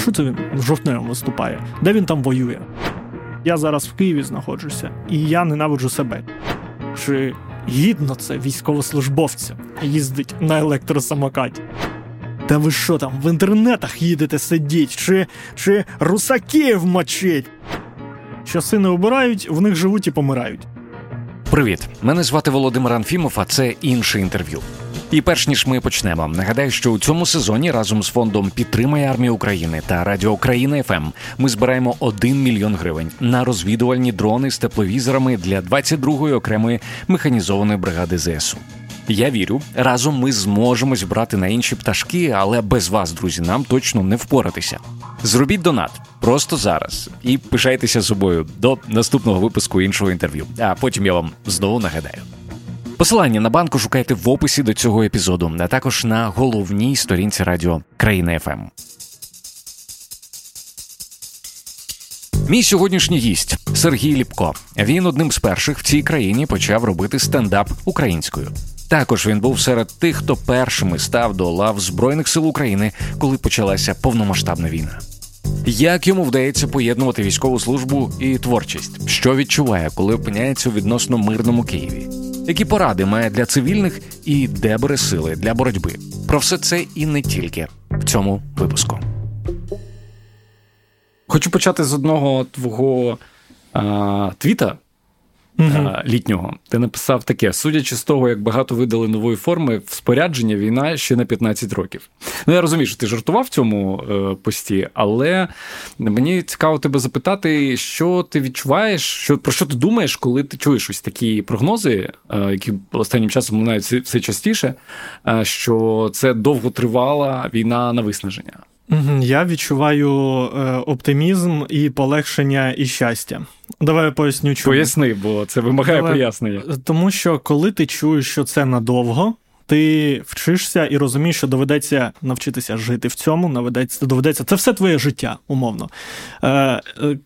що це він в виступає? Де він там воює? Я зараз в Києві знаходжуся, і я ненавиджу себе. Чи гідно це військовослужбовця їздить на електросамокаті? Та ви що там в інтернетах їдете сидіть, чи чи русаків мочить? Часи не обирають, в них живуть і помирають. Привіт, мене звати Володимир Анфімов, а це інше інтерв'ю. І перш ніж ми почнемо, нагадаю, що у цьому сезоні разом з фондом Підтримай армію України та Радіо Україна ФМ ми збираємо 1 мільйон гривень на розвідувальні дрони з тепловізорами для 22-ї окремої механізованої бригади ЗСУ. Я вірю, разом ми зможемо зібрати на інші пташки, але без вас, друзі, нам точно не впоратися. Зробіть донат просто зараз і пишайтеся собою до наступного випуску іншого інтерв'ю. А потім я вам знову нагадаю. Посилання на банку шукайте в описі до цього епізоду, а також на головній сторінці радіо Країна ФМ. Мій сьогоднішній гість Сергій Ліпко. Він одним з перших в цій країні почав робити стендап українською. Також він був серед тих, хто першими став до лав Збройних сил України, коли почалася повномасштабна війна. Як йому вдається поєднувати військову службу і творчість, що відчуває, коли опиняється у відносно мирному Києві? Які поради має для цивільних і де бере сили для боротьби? Про все це і не тільки в цьому випуску. Хочу почати з одного твого а, твіта uh літнього. Ти написав таке: судячи з того, як багато видали нової форми, в спорядження війна ще на 15 років. Ну, я розумію, що ти жартував в цьому е, пості, але мені цікаво тебе запитати, що ти відчуваєш, що про що ти думаєш, коли ти чуєш ось такі прогнози, е, які останнім часом лунають все частіше, що це довготривала війна на виснаження. Я відчуваю е, оптимізм і полегшення і щастя. Давай я поясню, чому. Поясни, бо це вимагає Давай. пояснення. Тому що коли ти чуєш, що це надовго, ти вчишся і розумієш, що доведеться навчитися жити в цьому, доведеться, доведеться це все твоє життя, умовно. Е, е,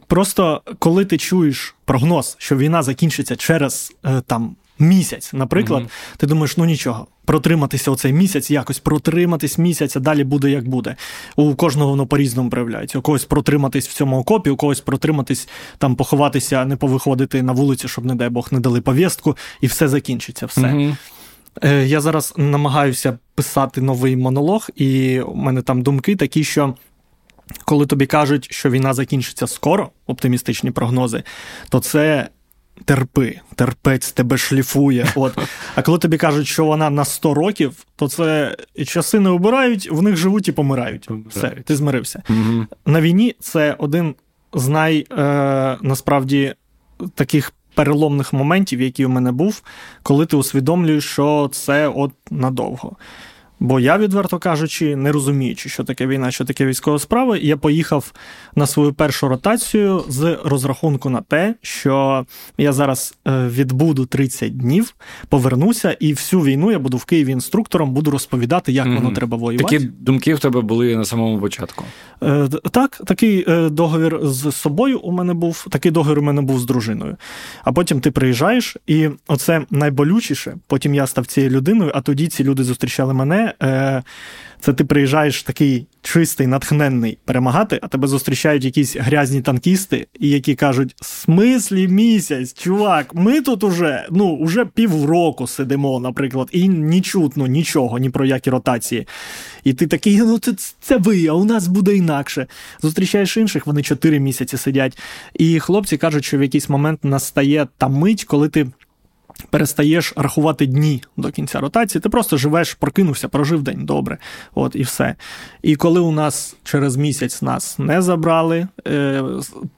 Просто коли ти чуєш прогноз, що війна закінчиться через е, там місяць, наприклад, mm-hmm. ти думаєш, ну нічого, протриматися оцей місяць, якось протриматись місяць, а далі буде як буде. У кожного воно по-різному проявляється. У когось протриматись в цьому окопі, у когось протриматись, там поховатися, не повиходити на вулицю, щоб, не дай Бог, не дали повістку, і все закінчиться. все. Mm-hmm. Я зараз намагаюся писати новий монолог, і у мене там думки такі, що. Коли тобі кажуть, що війна закінчиться скоро, оптимістичні прогнози, то це терпи, терпець тебе шліфує. От. А коли тобі кажуть, що вона на 100 років, то це часи не обирають, в них живуть і помирають. Все, ти змирився. Угу. На війні це один з най е, насправді таких переломних моментів, які у мене був, коли ти усвідомлюєш, що це от надовго. Бо я, відверто кажучи, не розуміючи, що таке війна, що таке військова справа, я поїхав на свою першу ротацію з розрахунку на те, що я зараз е, відбуду 30 днів, повернуся, і всю війну я буду в Києві інструктором, буду розповідати, як mm-hmm. воно треба воювати. Такі думки в тебе були на самому початку. Е, так, такий е, договір з собою у мене був, такий договір у мене був з дружиною. А потім ти приїжджаєш, і оце найболючіше. Потім я став цією людиною, а тоді ці люди зустрічали мене. Е, це ти приїжджаєш такий чистий, натхненний перемагати, а тебе зустрічають якісь грязні танкісти, які кажуть: смислі місяць, чувак, ми тут уже ну, уже півроку сидимо, наприклад, і ні чутно нічого, ні про які ротації. І ти такий, ну це, це ви, а у нас буде інакше. Зустрічаєш інших, вони чотири місяці сидять. І хлопці кажуть, що в якийсь момент настає та мить, коли ти перестаєш рахувати дні до кінця ротації, ти просто живеш, прокинувся, прожив день добре. От і все. І коли у нас через місяць нас не забрали, е,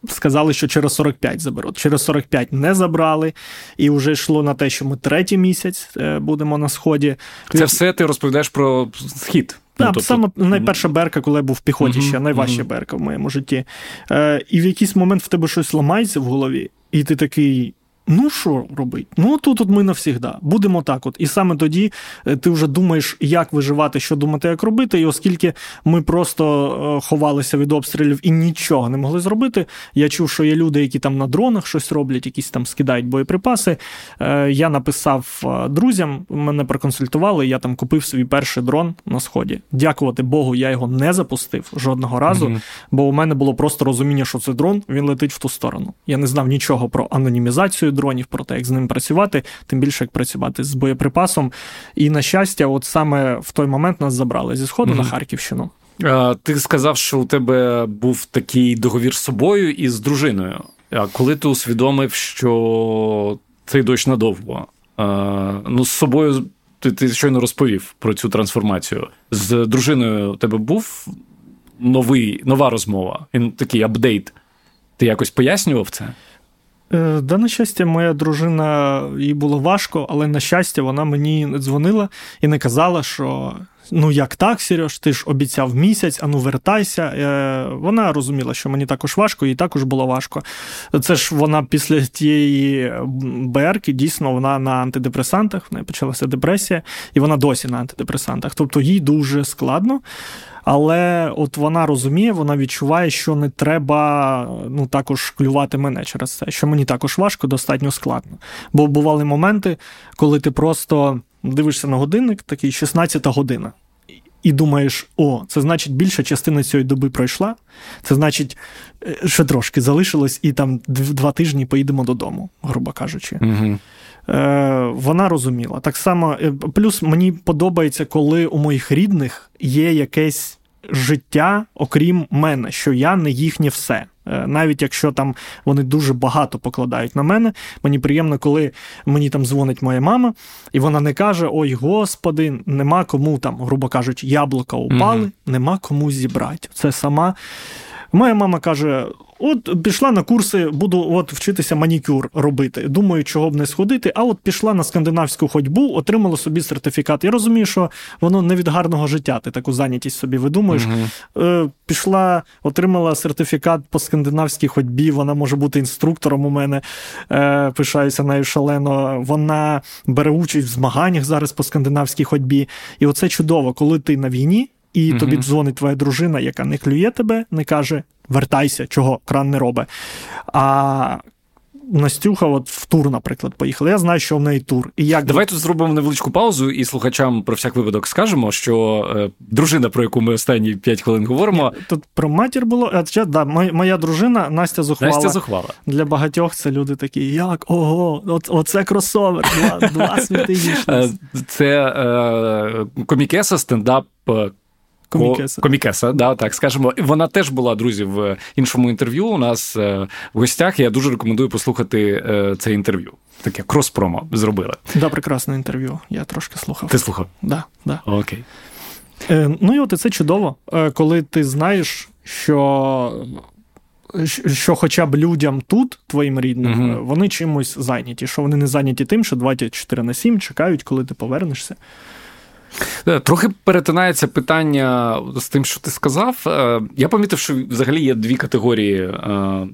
сказали, що через 45 заберуть. Через 45 не забрали, і вже йшло на те, що ми третій місяць е, будемо на сході. Це все ти розповідаєш про схід. Ну, тобто... Саме найперша берка, коли я був в піхоті, ще найважча uh берка в моєму житті. Е, І в якийсь момент в тебе щось ламається в голові, і ти такий Ну, що робити? Ну, тут от ми навсігда. Будемо так. от. І саме тоді е, ти вже думаєш, як виживати, що думати, як робити. І оскільки ми просто е, ховалися від обстрілів і нічого не могли зробити, я чув, що є люди, які там на дронах щось роблять, якісь там скидають боєприпаси. Е, я написав друзям, мене проконсультували, я там купив свій перший дрон на сході. Дякувати Богу, я його не запустив жодного разу, mm бо у мене було просто розуміння, що це дрон, він летить в ту сторону. Я не знав нічого про анонімізацію дронів, про те, як з ним працювати, тим більше як працювати з боєприпасом. І на щастя, от саме в той момент нас забрали зі сходу mm-hmm. на Харківщину. Ти сказав, що у тебе був такий договір з собою і з дружиною. А коли ти усвідомив, що цей дощ надовго? Ну, з собою ти ти щойно розповів про цю трансформацію. З дружиною у тебе був новий, нова розмова, такий апдейт. Ти якось пояснював це? Е, да, на щастя, моя дружина їй було важко, але на щастя, вона мені не дзвонила і не казала, що ну як так, Сереж, ти ж обіцяв місяць, а ну вертайся. Е, вона розуміла, що мені також важко, їй також було важко. Це ж вона після тієї БРки дійсно вона на антидепресантах, в неї почалася депресія, і вона досі на антидепресантах. Тобто їй дуже складно. Але от вона розуміє, вона відчуває, що не треба ну також клювати мене через це, що мені також важко, достатньо складно. Бо бували моменти, коли ти просто дивишся на годинник, такий 16 година. І думаєш, о, це значить, більша частина цієї доби пройшла. Це значить, е, ще трошки залишилось, і там два тижні поїдемо додому, грубо кажучи. Угу. Е, Вона розуміла. Так само, е, плюс мені подобається, коли у моїх рідних є якесь життя, окрім мене, що я не їхнє все. Е, навіть якщо там вони дуже багато покладають на мене, мені приємно, коли мені там дзвонить моя мама, і вона не каже: Ой, господи, нема кому там, грубо кажучи, яблука упали, mm нема кому зібрати. Це сама. Моя мама каже: От пішла на курси, буду от вчитися манікюр робити. Думаю, чого б не сходити. А от пішла на скандинавську ходьбу, отримала собі сертифікат. Я розумію, що воно не від гарного життя. Ти таку зайнятість собі видумуєш. Угу. Пішла, отримала сертифікат по скандинавській ходьбі. Вона може бути інструктором у мене. Е, Пишаюся нею шалено. Вона бере участь в змаганнях зараз по скандинавській ходьбі. І оце чудово, коли ти на війні. І uh тобі дзвонить твоя дружина, яка не клює тебе, не каже: вертайся, чого кран не робить. А Настюха, от в тур, наприклад, поїхала. Я знаю, що в неї тур. І як Давай тут зробимо невеличку паузу, і слухачам про всяк випадок скажемо, що е, дружина, про яку ми останні 5 хвилин говоримо. Тут про матір було. А, чи, да, Моя дружина Настя Зухвала. Настя Зухвала. Для багатьох це люди такі, як ого, от, оце кросовер, два, два світи. Е, це е, комікеса, стендап. Комікеса. Комікеса, да, так скажемо. Вона теж була, друзі, в іншому інтерв'ю. У нас е, в гостях. Я дуже рекомендую послухати е, це інтерв'ю. Таке крос-промо зробили. Да, прекрасне інтерв'ю. Я трошки слухав. Ти слухав? Да, да. Окей. Е, Ну і от це чудово, коли ти знаєш, що. Що хоча б людям тут, твоїм рідним, uh вони чимось зайняті, що вони не зайняті тим, що 24 на 7 чекають, коли ти повернешся. Е, трохи перетинається питання з тим, що ти сказав. Е, я помітив, що взагалі є дві категорії. Е,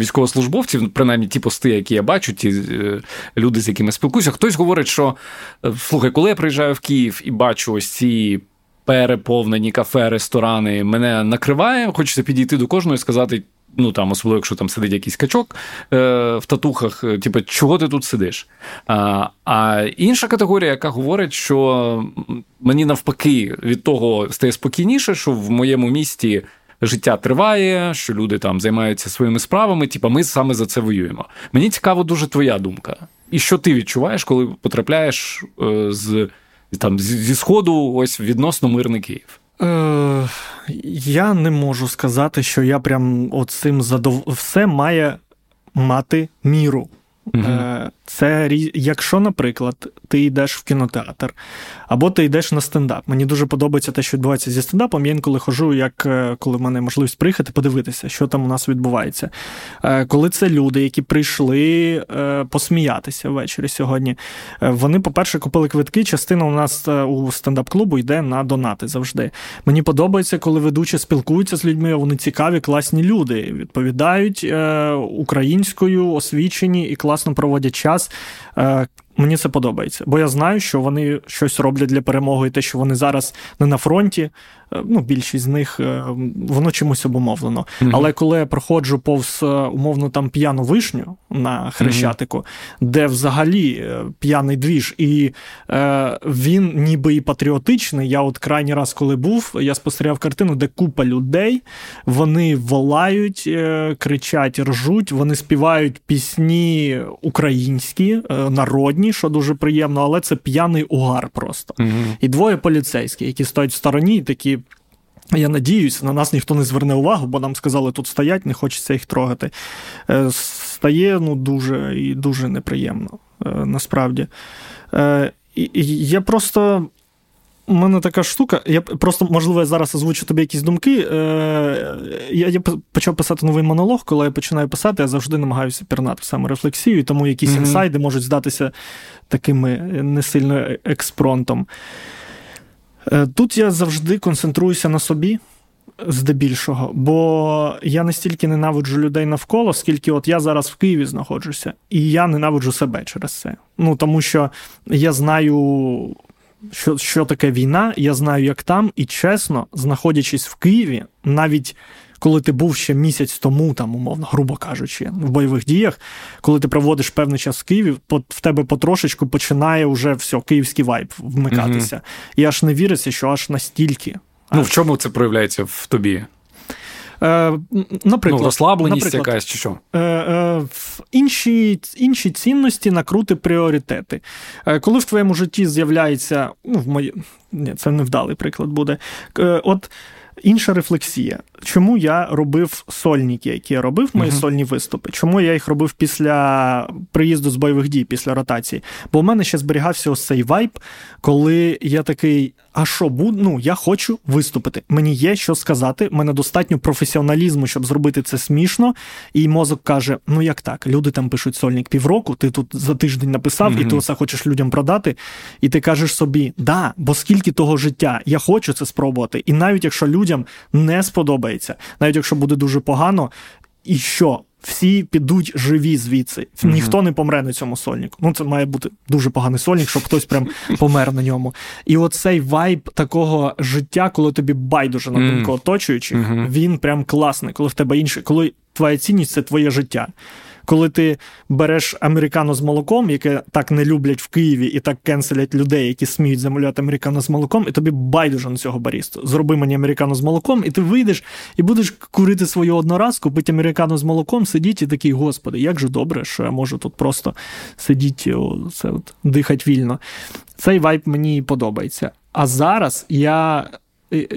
військовослужбовців, принаймні ті пости, які я бачу, ті люди, з якими спілкуюся, хтось говорить, що слухай, коли я приїжджаю в Київ і бачу ось ці переповнені кафе, ресторани, мене накриває, хочеться підійти до кожного і сказати: ну там, особливо, якщо там сидить якийсь качок е, в татухах, е, типу, чого ти тут сидиш? А а інша категорія, яка говорить, що мені навпаки від того стає спокійніше, що в моєму місті. Життя триває, що люди там займаються своїми справами, типа ми саме за це воюємо. Мені цікаво дуже твоя думка. І що ти відчуваєш, коли потрапляєш е, з там зі сходу, ось відносно мирний Київ? Е, Я не можу сказати, що я прям оцим задов... все має мати міру. Угу. Це якщо, наприклад, ти йдеш в кінотеатр, або ти йдеш на стендап. Мені дуже подобається те, що відбувається зі стендапом. Я інколи хожу, як е, коли в мене можливість приїхати, подивитися, що там у нас відбувається. Е, коли це люди, які прийшли е, посміятися ввечері сьогодні, вони, по-перше, купили квитки. Частина у нас у стендап-клубу йде на донати завжди. Мені подобається, коли ведучі спілкуються з людьми, вони цікаві, класні люди, відповідають українською, освічені і класні класно проводять час. Е, Мені це подобається, бо я знаю, що вони щось роблять для перемоги, і те, що вони зараз не на фронті. Е, ну, більшість з них е, воно чимось обумовлено. Mm-hmm. Але коли я проходжу повз е, умовно там п'яну вишню на хрещатику, mm-hmm. де взагалі п'яний двіж, і е, він ніби і патріотичний. Я от крайній раз, коли був, я спостерігав картину, де купа людей, вони волають, е, кричать, ржуть, вони співають пісні українські, е, народні що дуже приємно, але це п'яний угар просто. mm І двоє поліцейських, які стоять в стороні, і такі. Я надіюсь, на нас ніхто не зверне увагу, бо нам сказали, тут стоять, не хочеться їх трогати. Е, стає ну, дуже і дуже неприємно, е, насправді. Е, і Я просто у мене така штука. Я просто, можливо, я зараз озвучу тобі якісь думки. Я я почав писати новий монолог, коли я починаю писати, я завжди намагаюся пірнати саме рефлексію, тому якісь mm-hmm. інсайди можуть здатися такими не сильно експронтом. Е, тут я завжди концентруюся на собі. Здебільшого, бо я настільки ненавиджу людей навколо, скільки от я зараз в Києві знаходжуся, і я ненавиджу себе через це. Ну тому що я знаю що що таке війна, я знаю, як там, і чесно, знаходячись в Києві, навіть коли ти був ще місяць тому, там, умовно, грубо кажучи, в бойових діях, коли ти проводиш певний час в Києві, в тебе потрошечку починає вже все, київський вайб вмикатися. mm І аж не віриться, що аж настільки. Ну, в чому це проявляється в тобі? Е, наприклад, ну, розслабленість наприклад, якась чи що? Е, е, інші інші цінності накрути пріоритети. Коли в твоєму житті з'являється, ну, в мої... Ні, це невдалий приклад буде. От інша рефлексія. Чому я робив сольники, які я робив, мої uh-huh. сольні виступи? Чому я їх робив після приїзду з бойових дій, після ротації? Бо в мене ще зберігався ось цей вайб, коли я такий: а що буду? Ну, я хочу виступити. Мені є що сказати, в мене достатньо професіоналізму, щоб зробити це смішно. І мозок каже: ну як так? Люди там пишуть сольник півроку, ти тут за тиждень написав, uh-huh. і ти оце хочеш людям продати. І ти кажеш собі, да, бо скільки того життя, я хочу це спробувати. І навіть якщо людям не сподобається, навіть якщо буде дуже погано, і що? Всі підуть живі звідси. Ніхто не помре на цьому сольнику. Ну, це має бути дуже поганий сольник, щоб хтось прям помер на ньому. І оцей вайб такого життя, коли тобі байдуже на думку оточуючих, він прям класний, коли в тебе інше, коли твоя цінність це твоє життя коли ти береш американо з молоком, яке так не люблять в Києві і так кенселять людей, які сміють замовляти американо з молоком, і тобі байдуже на цього барісту. Зроби мені американо з молоком, і ти вийдеш і будеш курити свою одноразку, пити американо з молоком, сидіть і такий, господи, як же добре, що я можу тут просто сидіти, це от, дихати вільно. Цей вайб мені подобається. А зараз я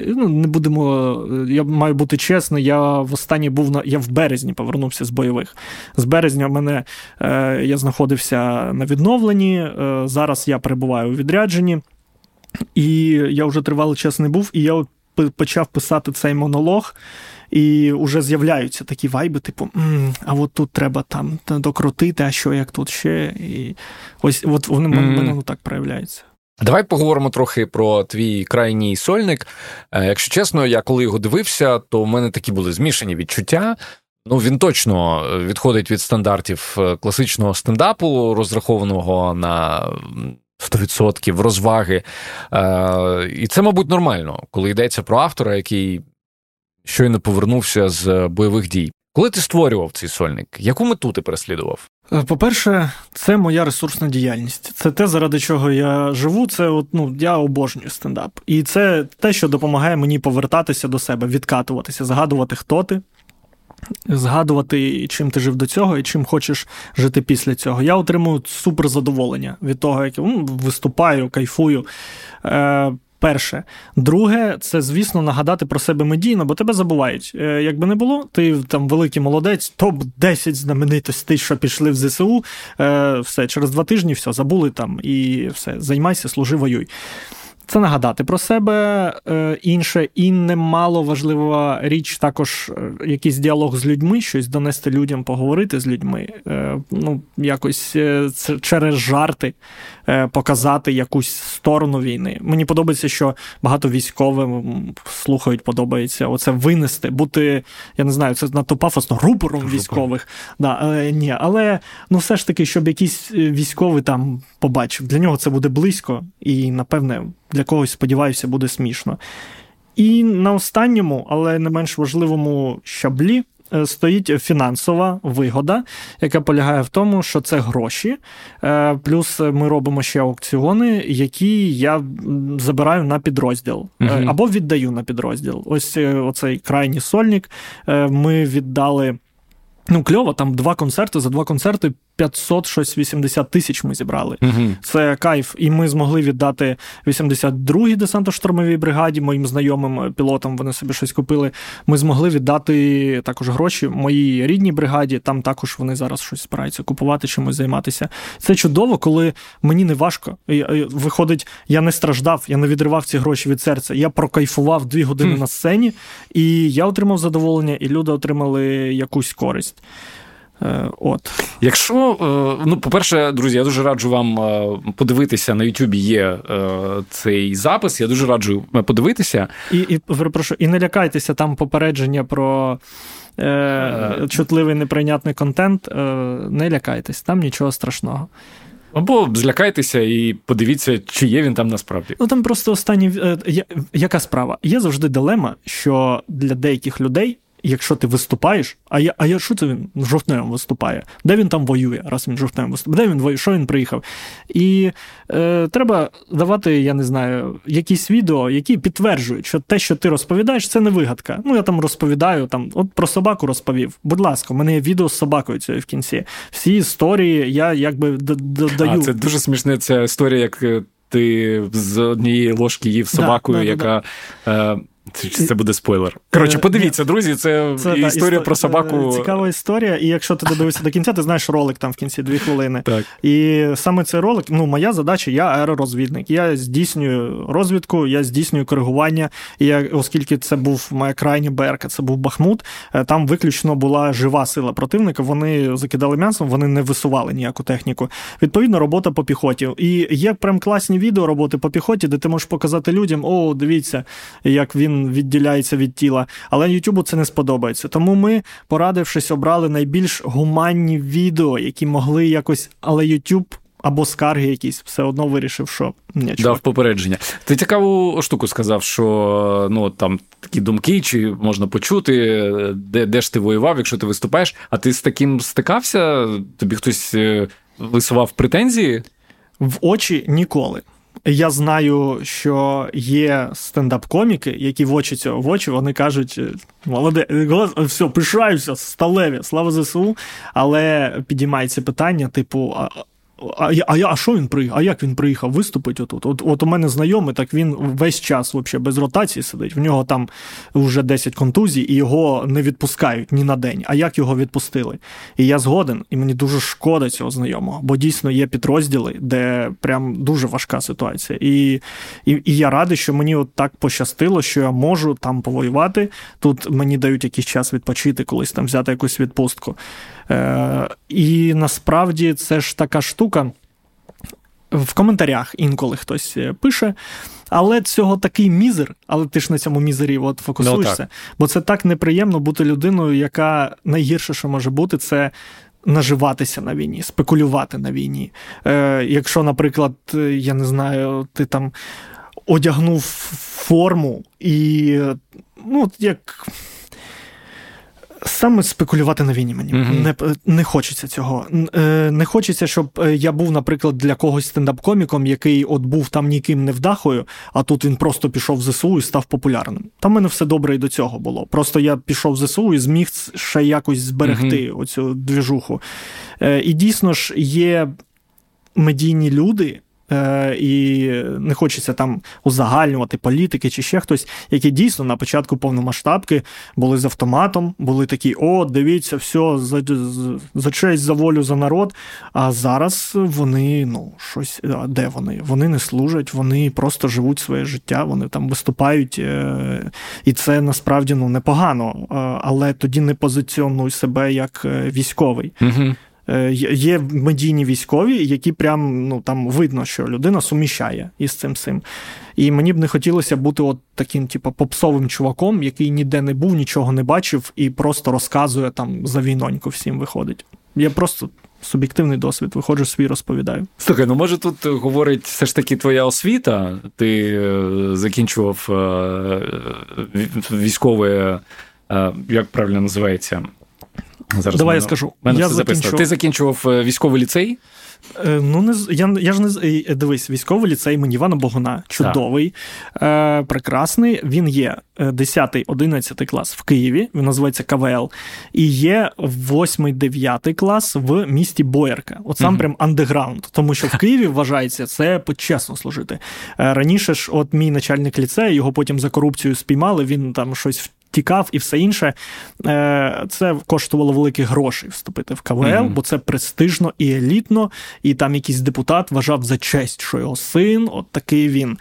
ну, не будемо. Я маю бути чесним, я в останній був на я в березні повернувся з бойових. З березня в мене е, я знаходився на відновленні. Е, зараз я перебуваю у відрядженні, і я вже тривалий час не був, і я от почав писати цей монолог. І вже з'являються такі вайби, типу, а от тут треба там докрутити, а що як тут ще. І ось от вони в мене mm-hmm. так проявляються. Давай поговоримо трохи про твій крайній сольник. Е, якщо чесно, я коли його дивився, то в мене такі були змішані відчуття. Ну, він точно відходить від стандартів е, класичного стендапу, розрахованого на 100% розваги. Е, і це, мабуть, нормально, коли йдеться про автора, який щойно повернувся з бойових дій. Коли ти створював цей сольник, яку мету ти переслідував? Е, по-перше, це моя ресурсна діяльність. Це те, заради чого я живу. Це от, ну, я обожнюю стендап. І це те, що допомагає мені повертатися до себе, відкатуватися, згадувати, хто ти, згадувати, чим ти жив до цього і чим хочеш жити після цього. Я отримую супер задоволення від того, як я ну, виступаю, кайфую. Е, Перше. Друге, це, звісно, нагадати про себе медійно, бо тебе забувають. Е, якби не було, ти там великий молодець, топ-10 знаменитостей, що пішли в ЗСУ. Е, все, через два тижні все, забули там і все, займайся, служи, воюй. це нагадати про себе е, інше, і немало важлива річ також якийсь діалог з людьми, щось донести людям, поговорити з людьми, ну, якось через жарти показати якусь сторону війни. Мені подобається, що багато військовим слухають, подобається оце винести, бути, я не знаю, це надто пафосно, рупором військових. Да, ні, Але ну все ж таки, щоб якийсь військовий там побачив, для нього це буде близько і, напевне для когось, сподіваюся, буде смішно. І на останньому, але не менш важливому щаблі. Е, стоїть фінансова вигода, яка полягає в тому, що це гроші. Е, плюс ми робимо ще аукціони, які я забираю на підрозділ угу. або віддаю на підрозділ. Ось оцей крайній сольник. Ми віддали. Ну, кльово, там два концерти. За два концерти 500 щось 80 тисяч ми зібрали. Угу. Це кайф. І ми змогли віддати 82-й десантно-штурмовій бригаді, моїм знайомим пілотам. Вони собі щось купили. Ми змогли віддати також гроші моїй рідній бригаді. Там також вони зараз щось збираються купувати, чимось займатися. Це чудово, коли мені не важко. Виходить, я не страждав, я не відривав ці гроші від серця. Я прокайфував дві години хм. на сцені, і я отримав задоволення, і люди отримали якусь користь. Е, от. Якщо, е, ну, по-перше, друзі, я дуже раджу вам е, подивитися на Ютубі є цей запис. Я дуже раджу подивитися. І і, перепрошую, і не лякайтеся там попередження про е, чутливий неприйнятний контент. Е, не лякайтесь, там нічого страшного. Або злякайтеся і подивіться, чи є він там насправді. Ну там просто останні яка справа? Є завжди дилема, що для деяких людей якщо ти виступаєш, а я, а я що це він жовтневим виступає? Де він там воює, раз він жовтневим виступає? Де він воює, що він приїхав? І е, треба давати, я не знаю, якісь відео, які підтверджують, що те, що ти розповідаєш, це не вигадка. Ну, я там розповідаю, там, от про собаку розповів. Будь ласка, у мене є відео з собакою цією в кінці. Всі історії я якби додаю. А, Це дуже смішна ця історія, як е, ти з однієї ложки їв собакою, да, да, яка. Да, е, це буде спойлер. Коротше, е, подивіться, друзі, це, це історія та, про собаку. Цікава історія. І якщо ти додивишся до кінця, ти знаєш ролик там в кінці дві хвилини. Так. І саме цей ролик, ну, моя задача, я аеророзвідник. Я здійснюю розвідку, я здійснюю коригування. І я, оскільки це був моя крайня берка, це був Бахмут, е, там виключно була жива сила противника. Вони закидали м'ясом, вони не висували ніяку техніку. Відповідно, робота по піхоті. І є прям класні відео роботи по піхоті, де ти можеш показати людям: о, дивіться, як він відділяється від тіла. Але Ютубу це не сподобається. Тому ми, порадившись, обрали найбільш гуманні відео, які могли якось. Але Ютуб. Або скарги якісь все одно вирішив, що не дав попередження. Ти цікаву штуку сказав, що ну там такі думки, чи можна почути, де де ж ти воював, якщо ти виступаєш. А ти з таким стикався? Тобі хтось е, висував претензії? В очі ніколи. Я знаю, що є стендап-коміки, які в очі цього в очі вони кажуть: молоде, все, пишаюся, сталеві, слава ЗСУ. Але підіймається питання, типу, а а, а що він приїхав? А як він приїхав виступити отут? От от у мене знайомий, так він весь час вообще без ротації сидить. В нього там вже 10 контузій, і його не відпускають ні на день. А як його відпустили? І я згоден, і мені дуже шкода цього знайомого, бо дійсно є підрозділи, де прям дуже важка ситуація. І і, і я радий, що мені от так пощастило, що я можу там повоювати. Тут мені дають якийсь час відпочити, колись там взяти якусь відпустку. Е, І насправді це ж така штука. В коментарях інколи хтось е, пише, але цього такий мізер, але ти ж на цьому мізері от фокусуєшся. No, ну, бо це так неприємно бути людиною, яка найгірше, що може бути, це наживатися на війні, спекулювати на війні. Е, Якщо, наприклад, я не знаю, ти там одягнув форму і ну, як саме спекулювати на війні мені mm не не хочеться цього. Е, не хочеться, щоб е, я був, наприклад, для когось стендап-коміком, який от був там ніким не вдахою, а тут він просто пішов в ЗСУ і став популярним. Там мене все добре і до цього було. Просто я пішов в ЗСУ і зміг ще якось зберегти mm оцю двіжуху. Е, і дійсно ж є медійні люди е, і не хочеться там узагальнювати політики чи ще хтось, які дійсно на початку повномасштабки були з автоматом, були такі: о, дивіться, все, за, за честь, за волю, за народ. А зараз вони, ну, щось, а де вони? Вони не служать, вони просто живуть своє життя, вони там виступають, е, і це насправді ну, непогано, але тоді не позиціонуй себе як е, військовий. Угу. Є медійні військові, які прям ну там видно, що людина суміщає із цим цим. І мені б не хотілося бути от таким, типу, попсовим чуваком, який ніде не був, нічого не бачив і просто розказує там за війноньку всім виходить. Я просто суб'єктивний досвід, виходжу свій розповідаю. Слухай, ну може тут говорить все ж таки твоя освіта. Ти закінчував військове, як правильно називається? Зараз Давай мене, я скажу. Мене я закінчував... Ти закінчував е, військовий ліцей? Е, ну, не я я ж не е, дивись, військовий ліцей імені Івана Богуна. Чудовий, е, прекрасний. Він є 10-11 клас в Києві, він називається КВЛ. І є 8-9 клас в місті Боярка. От сам mm-hmm. прям андеграунд. Тому що в Києві вважається це почесно служити. Раніше ж, от мій начальник ліцею, його потім за корупцію спіймали. Він там щось тікав і все інше. Е, це коштувало великих грошей вступити в КВЛ, mm-hmm. бо це престижно і елітно, і там якийсь депутат вважав за честь, що його син, от такий він.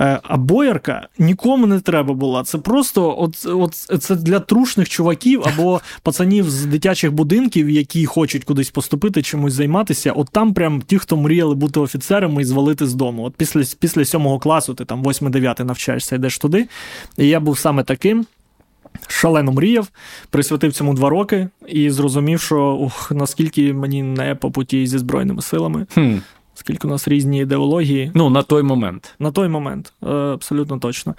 Е, а боярка нікому не треба була. Це просто от, от це для трушних чуваків або пацанів з дитячих будинків, які хочуть кудись поступити, чимось займатися. От там прям ті, хто мріяли бути офіцерами і звалити з дому. От після після сьомого класу ти там 8-9 навчаєшся, йдеш туди. І я був саме таким. Шалено мріяв, присвятив цьому два роки і зрозумів, що ух, наскільки мені не по путі зі Збройними силами, хм. скільки у нас різні ідеології. Ну, на той момент. На той момент, е, абсолютно точно.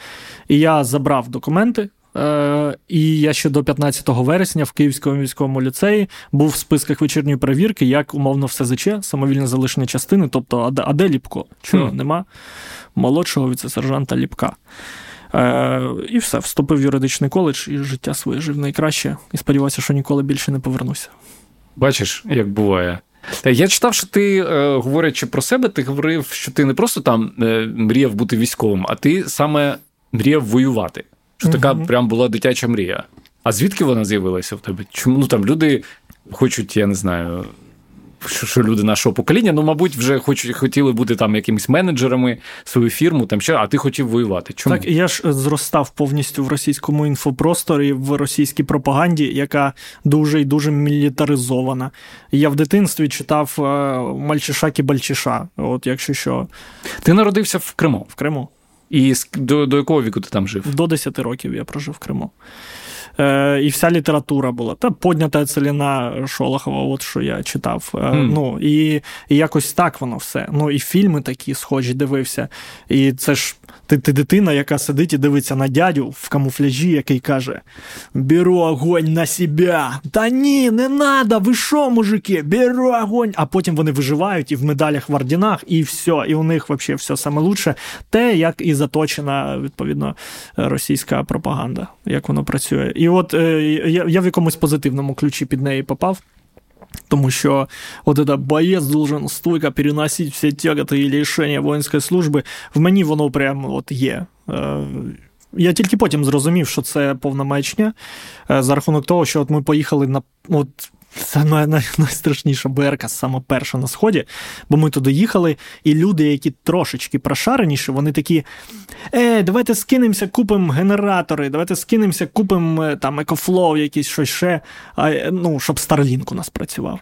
І я забрав документи. Е, і я ще до 15 вересня в Київському військовому ліцеї був в списках вечірньої перевірки, як умовно все ЗЧ, самовільне залишення частини. Тобто, а де Ліпко? Чого хм. нема молодшого віце-сержанта Ліпка. Е, І все, вступив в юридичний коледж і життя своє жив найкраще. І сподіваюся, що ніколи більше не повернуся. Бачиш, як буває. Я читав, що ти, е, говорячи про себе, ти говорив, що ти не просто там е, мріяв бути військовим, а ти саме мріяв воювати. Що така угу. прям була дитяча мрія. А звідки вона з'явилася в тебе? Чому ну там люди хочуть, я не знаю, що що люди нашого покоління, ну, мабуть, вже хоч хотіли бути там якимись менеджерами, свою фірму, там ще, а ти хотів воювати. Чому? Так, я ж зростав повністю в російському інфопросторі, в російській пропаганді, яка дуже і дуже мілітаризована. Я в дитинстві читав е, Мальчиша Бальчиша, от якщо що. Ти народився в Криму? В Криму. І до, до якого віку ти там жив? До 10 років я прожив в Криму. Е, І вся література була. Та поднята целіна Шолохова, от що я читав. Е, mm. Ну, І і якось так воно все. Ну, І фільми такі схожі дивився. І це ж ти ти дитина, яка сидить і дивиться на дядю в камуфляжі, який каже: Беру огонь на себе. Та ні, не надо, ви що, мужики, беру огонь. А потім вони виживають і в медалях в орденах, і все. І у них взагалі все саме лучше. Те, як і заточена, відповідно, російська пропаганда, як воно працює. І от е, я, я в якомусь позитивному ключі під неї попав. Тому що от это боєць должен стойко переносити всі тяготи і лишення воїнської служби, в мені воно прямо от є. Е, я тільки потім зрозумів, що це повна маячня, е, за рахунок того, що от ми поїхали на от це най, най, найстрашніша БРК саме перша на сході, бо ми туди їхали, і люди, які трошечки прошареніші, вони такі: е, давайте скинемося, купимо генератори, давайте скинемося, купимо е, там EcoFlow, якісь щось ще, ну, щоб Starlink у нас працював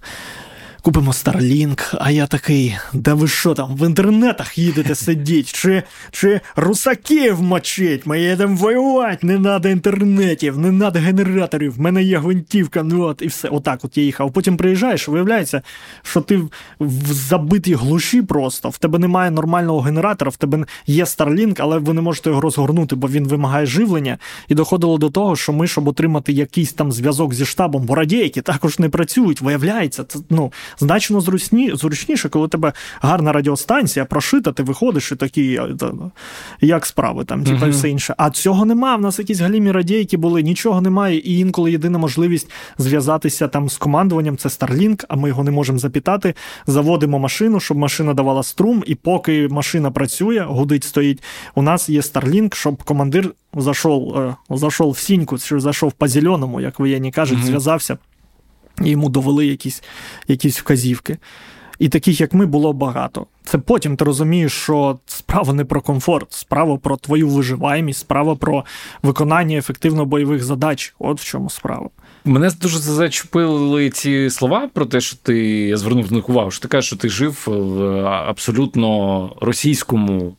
купимо Starlink, а я такий, да ви що там, в інтернетах їдете сидіть, чи чи русаків мочить, ми їдемо воювати, не треба інтернетів, не треба генераторів, в мене є гвинтівка, ну от і все. Отак от я їхав. Потім приїжджаєш, виявляється, що ти в забитій глуші просто, в тебе немає нормального генератора, в тебе є Starlink, але ви не можете його розгорнути, бо він вимагає живлення. І доходило до того, що ми, щоб отримати якийсь там зв'язок зі штабом, бо радійки також не працюють, виявляється, це ну значно зручні, зручніше, коли у тебе гарна радіостанція, прошита, ти виходиш і такий, як справи там, типу, uh-huh. все інше. А цього нема. В нас якісь галімі радійки були, нічого немає. І інколи єдина можливість зв'язатися там з командуванням це Starlink, а ми його не можемо запітати. Заводимо машину, щоб машина давала струм, і поки машина працює, гудить стоїть. У нас є Starlink, щоб командир зайшов, е, зайшов в сіньку, чи зайшов по зеленому, як воєнні кажуть, uh-huh. зв'язався, і йому довели якісь, якісь вказівки. І таких, як ми, було багато. Це потім ти розумієш, що справа не про комфорт, справа про твою виживаємість, справа про виконання ефективно бойових задач. От в чому справа. Мене дуже зачепили ці слова про те, що ти я звернув на них увагу, що ти кажеш, що ти жив в абсолютно російському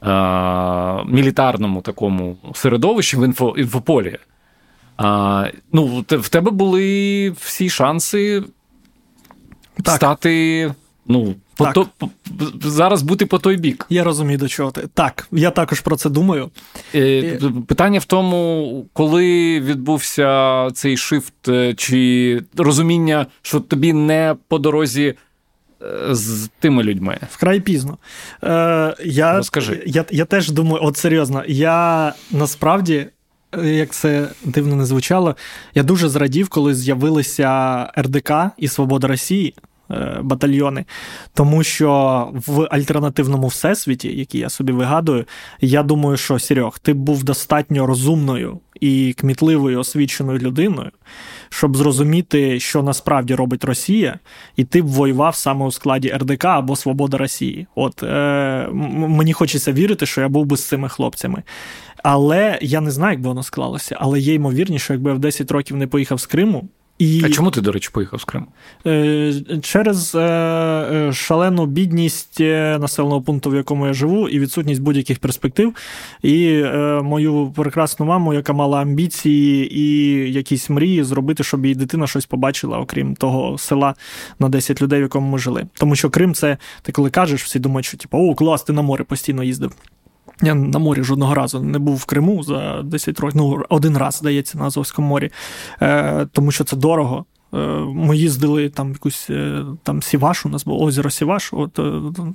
а, мілітарному такому середовищі в інфо, інфополі. А, Ну, в тебе були всі шанси так. стати. Ну, по так. То, зараз бути по той бік. Я розумію, до чого ти. Так, я також про це думаю. Е, питання в тому, коли відбувся цей шифт, е, чи розуміння, що тобі не по дорозі. Е, з тими людьми вкрай пізно. Е, я, Розкажи. Я, я теж думаю, от серйозно, я насправді, як це дивно не звучало, я дуже зрадів, коли з'явилися РДК і Свобода Росії. Е, батальйони. Тому що в альтернативному всесвіті, який я собі вигадую, я думаю, що Серег, ти був достатньо розумною і кмітливою освіченою людиною, щоб зрозуміти, що насправді робить Росія, і ти б воював саме у складі РДК або Свобода Росії. От е, мені хочеться вірити, що я був би з цими хлопцями. Але я не знаю, як би воно склалося. Але є ймовірніше, що якби я в 10 років не поїхав з Криму, і... А чому ти, до речі, поїхав з Криму? Е, через е, е, шалену бідність населеного пункту, в якому я живу, і відсутність будь-яких перспектив. І мою прекрасну маму, яка мала амбіції і якісь мрії зробити, щоб її дитина щось побачила, окрім того села на 10 людей, в якому ми жили. Тому що Крим, це ти коли кажеш, всі думають, що типу, о, клас, ти на море постійно їздив. Я на морі жодного разу не був в Криму за 10 років. Ну, один раз здається на Азовському морі, е, тому що це дорого. Е, ми їздили там якусь е, там Сіваш, у нас було озеро Сіваш. От е,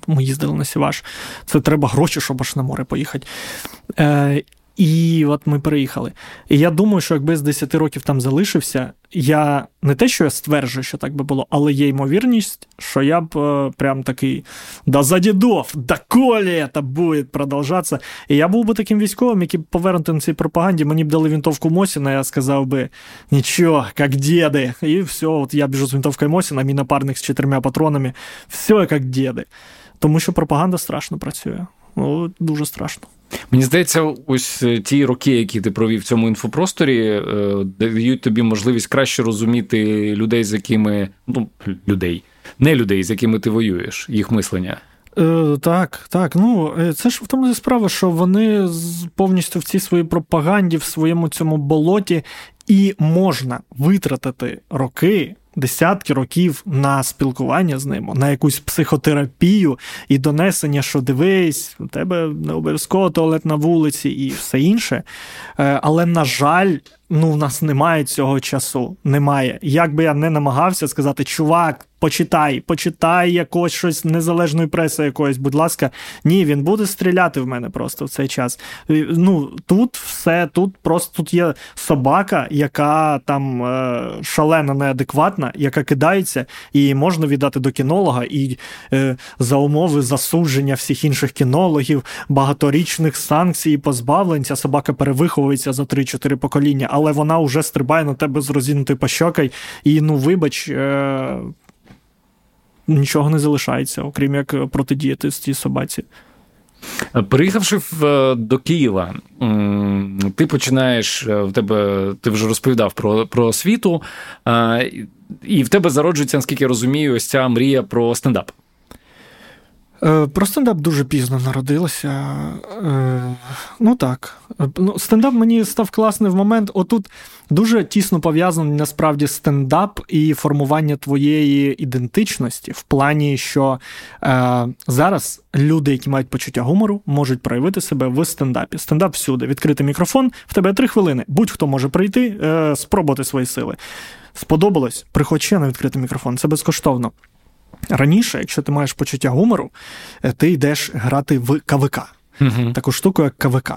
ми їздили на Сіваш. Це треба гроші, щоб аж на море поїхати. Е, і от ми приїхали. І я думаю, що якби з 10 років там залишився, я не те, що я стверджую, що так би було, але є ймовірність, що я б е, прям такий да за дідов, да колі це буде продовжатися. І я був би таким військовим, який повернути на цій пропаганді, мені б дали вінтовку Мосіна, я сказав би, нічого, як діди. І все, от я біжу з вінтовкою Мосіна, мій напарник з чотирма патронами, все як діди. Тому що пропаганда страшно працює. Ну, Дуже страшно. Мені здається, ось е, ті роки, які ти провів в цьому інфопросторі, е, дають тобі можливість краще розуміти людей, з якими ну людей, не людей, з якими ти воюєш, їх мислення. Е, Так, так. Ну е, це ж в тому справа, що вони повністю в цій своїй пропаганді, в своєму цьому болоті, і можна витратити роки десятки років на спілкування з ним, на якусь психотерапію і донесення, що дивись, у тебе не обов'язково туалет на вулиці і все інше. Е, але, на жаль, ну, в нас немає цього часу. Немає. Як би я не намагався сказати, чувак, почитай, почитай якось щось незалежної преси якоїсь, будь ласка, ні, він буде стріляти в мене просто в цей час. Ну, Тут все, тут просто тут є собака, яка там е, шалена, неадекватна, яка кидається, і можна віддати до кінолога, і е, за умови засудження всіх інших кінологів, багаторічних санкцій, позбавлень, ця собака перевиховується за 3-4 покоління але вона вже стрибає на тебе з розінутою пощокою, і ну, вибач. Е- Нічого не залишається, окрім як протидіяти з цій собаці. Приїхавши в, е, до Києва, ти починаєш е, в тебе, ти вже розповідав про про освіту, і в тебе зароджується, наскільки я розумію, ось ця мрія про стендап. Е, про стендап дуже пізно народилося. Е, ну так. Ну, Стендап мені став класний в момент. Отут дуже тісно пов'язаний насправді стендап і формування твоєї ідентичності в плані, що е, зараз люди, які мають почуття гумору, можуть проявити себе в стендапі. Стендап всюди. Відкритий мікрофон, в тебе три хвилини. Будь-хто може прийти, е, спробувати свої сили. Сподобалось? Приходь ще на відкритий мікрофон, це безкоштовно. Раніше, якщо ти маєш почуття гумору, е, ти йдеш грати в КВК, угу. таку штуку, як КВК.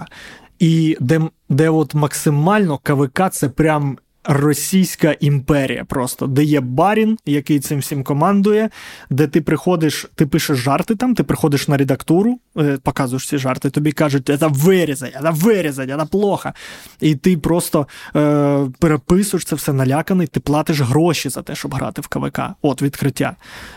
І де де от максимально КВК це прям російська імперія, просто де є барін, який цим всім командує, де ти приходиш, ти пишеш жарти там, ти приходиш на редактуру, е, показуєш ці жарти, тобі кажуть, це вирізать, це вирізать, це плохо. І ти просто е, переписуєш це все наляканий, ти платиш гроші за те, щоб грати в КВК. От відкриття.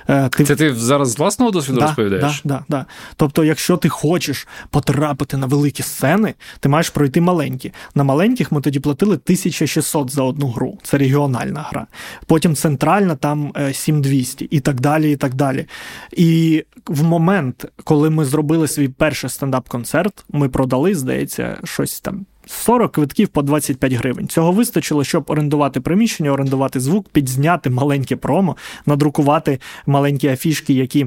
Е, ти... Це ти зараз з власного досвіду да, розповідаєш? Да, да, да. Тобто, якщо ти хочеш потрапити на великі сцени, ти маєш пройти маленькі. На маленьких ми тоді платили 1600 за одну гру. Це регіональна гра. Потім центральна, там 7200 е, і так далі. І так далі. І в момент, коли ми зробили свій перший стендап-концерт, ми продали, здається, щось там. 40 квитків по 25 гривень. Цього вистачило, щоб орендувати приміщення, орендувати звук, підзняти маленьке промо, надрукувати маленькі афішки, які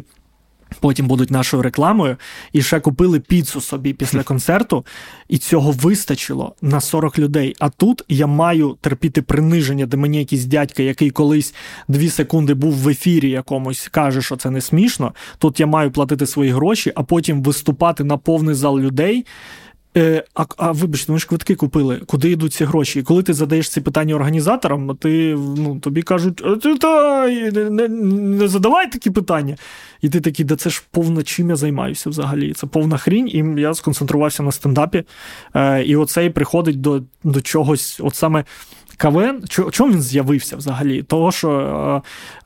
Потім будуть нашою рекламою, і ще купили піцу собі після концерту, і цього вистачило на 40 людей. А тут я маю терпіти приниження, де мені якийсь дядька, який колись дві секунди був в ефірі якомусь, каже, що це не смішно. Тут я маю платити свої гроші, а потім виступати на повний зал людей. Е, А а вибачте, ми ж квитки купили, куди йдуть ці гроші? І коли ти задаєш ці питання організаторам, ти ну, тобі кажуть, ти та, не, не задавай такі питання. І ти такий, да це ж повна чим я займаюся взагалі. Це повна хрінь, і я сконцентрувався на стендапі. Е, І оцей приходить до до чогось, от саме. КВН, чому він з'явився взагалі? Того, що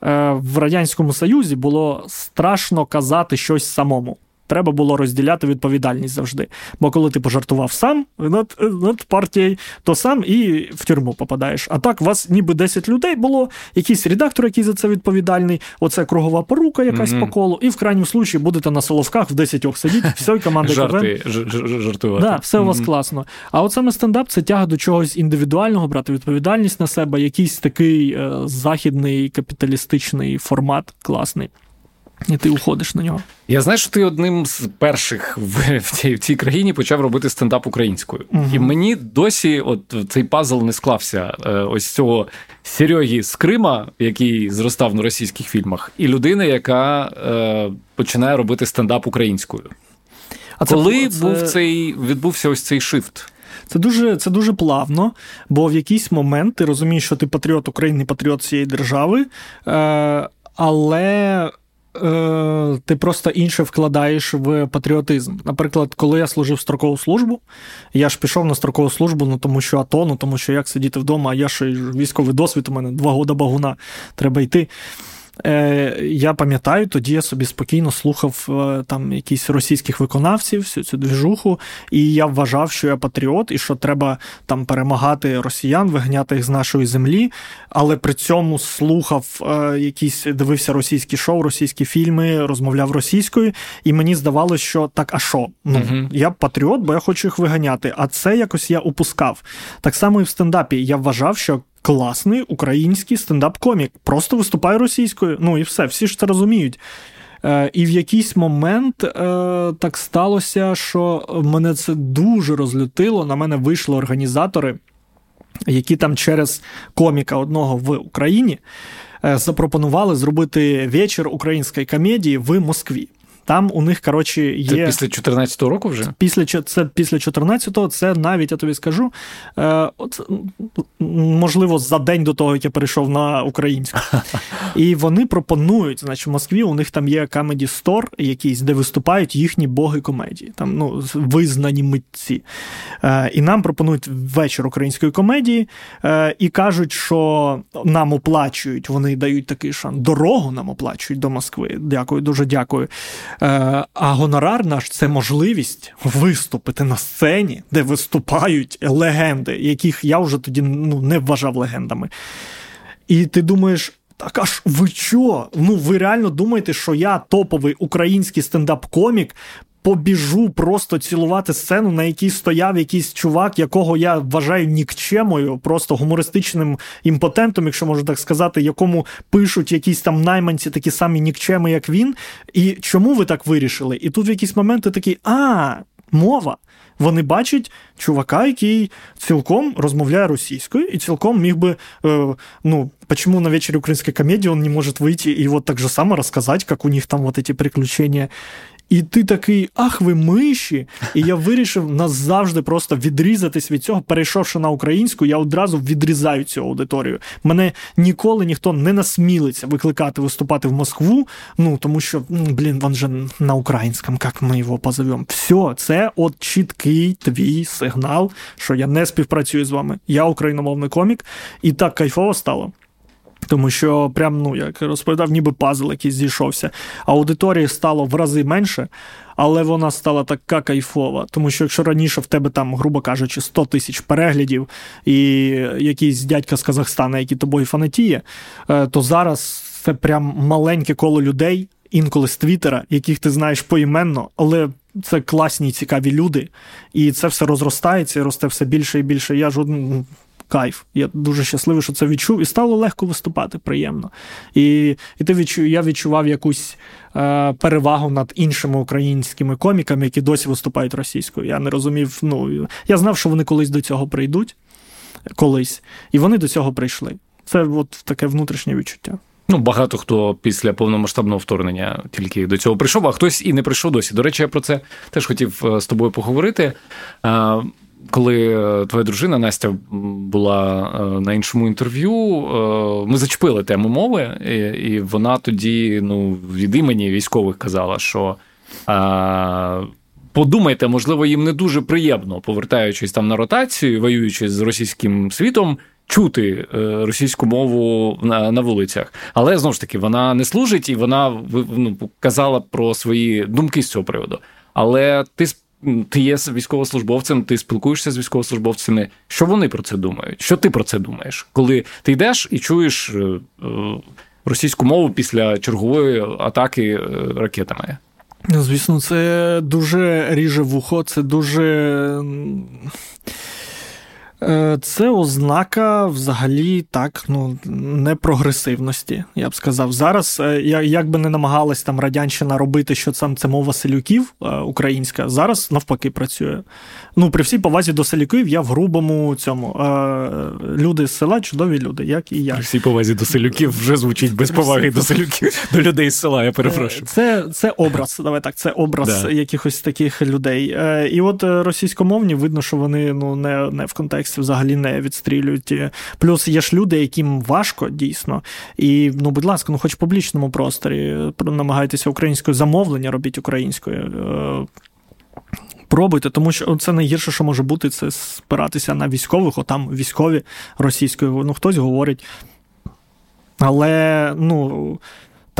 е, е, в Радянському Союзі було страшно казати щось самому треба було розділяти відповідальність завжди. Бо коли ти пожартував сам над над партією, то сам і в тюрму попадаєш. А так, у вас ніби 10 людей було, якийсь редактор, який за це відповідальний, оце кругова порука, якась mm-hmm. по колу, і в крайньому случаї будете на соловках в 10 сидіть, все, і команда Жарти, жартувати. Да, все у вас класно. А от саме стендап це тяга до чогось індивідуального, брати відповідальність на себе, якийсь такий е, західний капіталістичний формат класний і ти уходиш на нього. Я знаю, що ти одним з перших в, в, цій, в цій країні почав робити стендап українською. Угу. І мені досі от цей пазл не склався е, ось цього Серьогі з Крима, який зростав на російських фільмах, і людина, яка е, починає робити стендап українською. А Коли це, був цей відбувся ось цей шифт? Це дуже це дуже плавно, бо в якийсь момент ти розумієш, що ти патріот України, патріот цієї держави, е, але ти просто інше вкладаєш в патріотизм. Наприклад, коли я служив строкову службу, я ж пішов на строкову службу, ну тому що АТО, ну тому що як сидіти вдома, а я ще військовий досвід, у мене два года багуна, треба йти. Е, Я пам'ятаю, тоді я собі спокійно слухав е, там якісь російських виконавців, всю цю двіжуху, і я вважав, що я патріот, і що треба там перемагати росіян, вигняти їх з нашої землі. Але при цьому слухав е, якісь, дивився російські шоу, російські фільми, розмовляв російською, і мені здавалося, що так, а що? Ну, uh я патріот, бо я хочу їх виганяти. А це якось я упускав. Так само і в стендапі. Я вважав, що класний український стендап-комік. Просто виступає російською. Ну і все, всі ж це розуміють. Е, І в якийсь момент е, так сталося, що мене це дуже розлютило. На мене вийшли організатори, які там через коміка одного в Україні е, запропонували зробити вечір української комедії в Москві. Там у них, коротше, є. Це після 14-го року вже? Після це після 14-го, це навіть я тобі скажу. Е, от, Можливо, за день до того, як я перейшов на українську. І вони пропонують, значить, в Москві у них там є Comedy Store якийсь, де виступають їхні боги комедії, там ну, визнані митці. Е, І нам пропонують вечір української комедії е, і кажуть, що нам оплачують, вони дають такий шанс. Дорогу нам оплачують до Москви. Дякую, дуже дякую. Е, а гонорар наш це можливість виступити на сцені, де виступають легенди, яких я вже тоді ну, не вважав легендами. І ти думаєш. Так аж ви що? Ну ви реально думаєте, що я топовий український стендап-комік побіжу просто цілувати сцену, на якій стояв якийсь чувак, якого я вважаю нікчемою, просто гумористичним імпотентом, якщо можна так сказати, якому пишуть якісь там найманці такі самі нікчеми, як він. І чому ви так вирішили? І тут в якісь моменти такий, а. мова. Вони бачать чувака, який цілком розмовляє російською, і цілком міг би, е, ну, почему на вечере украинской комедии он не может выйти и вот так же само рассказать, как у них там вот эти приключения. І ти такий, ах, ви миші. І я вирішив назавжди просто відрізатись від цього. Перейшовши на українську, я одразу відрізаю цю аудиторію. Мене ніколи ніхто не насмілиться викликати виступати в Москву. Ну тому що, блін, він же на українському, як ми його позовемо. Все, це от чіткий твій сигнал, що я не співпрацюю з вами. Я україномовний комік, і так кайфово стало. Тому що, прям, ну, як розповідав, ніби пазл якийсь зійшовся. Аудиторії стало в рази менше, але вона стала така кайфова. Тому що якщо раніше в тебе там, грубо кажучи, 100 тисяч переглядів і якийсь дядька з Казахстана, який тобою фанатіє, е, то зараз це прям маленьке коло людей, інколи з Твіттера, яких ти знаєш поіменно, але. Це класні, цікаві люди, і це все розростається і росте все більше і більше. Я ж кайф. Я дуже щасливий, що це відчув, і стало легко виступати, приємно. І і ти відчув, я відчував якусь е, перевагу над іншими українськими коміками, які досі виступають російською. Я не розумів. Ну я знав, що вони колись до цього прийдуть, колись, і вони до цього прийшли. Це от таке внутрішнє відчуття. Ну, багато хто після повномасштабного вторгнення тільки до цього прийшов, а хтось і не прийшов досі. До речі, я про це теж хотів е, з тобою поговорити. Коли е, твоя дружина Настя була е, на іншому інтерв'ю, е, ми зачепили тему мови, і вона тоді ну, від імені військових казала, що. Подумайте, можливо, їм не дуже приємно, повертаючись там на ротацію, воюючи з російським світом, чути російську мову на на вулицях. Але знову ж таки, вона не служить і вона ну, казала про свої думки з цього приводу. Але ти ти є військовослужбовцем, ти спілкуєшся з військовослужбовцями. Що вони про це думають? Що ти про це думаєш? Коли ти йдеш і чуєш е, е, російську мову після чергової атаки е, ракетами? Звісно, це дуже ріже вухо, це дуже. Е, це ознака взагалі так, ну, непрогресивності, я б сказав. Зараз, е, як би не намагалась там радянщина робити, що сам це мова селюків е, українська, зараз навпаки працює. Ну, при всій повазі до селюків я в грубому цьому. Люди з села чудові люди, як і я. При всій повазі до селюків вже звучить без поваги до селюків, до людей з села, я перепрошую. Це це образ, давай так, це образ да. якихось таких людей. І от російськомовні видно, що вони ну, не, не в контексті текстів взагалі не відстрілюють. Плюс є ж люди, яким важко дійсно. І, ну, будь ласка, ну хоч в публічному просторі намагайтеся українською замовлення, робіть українською. Е, пробуйте, тому що це найгірше, що може бути, це спиратися на військових, отам військові російською. Ну, хтось говорить. Але, ну,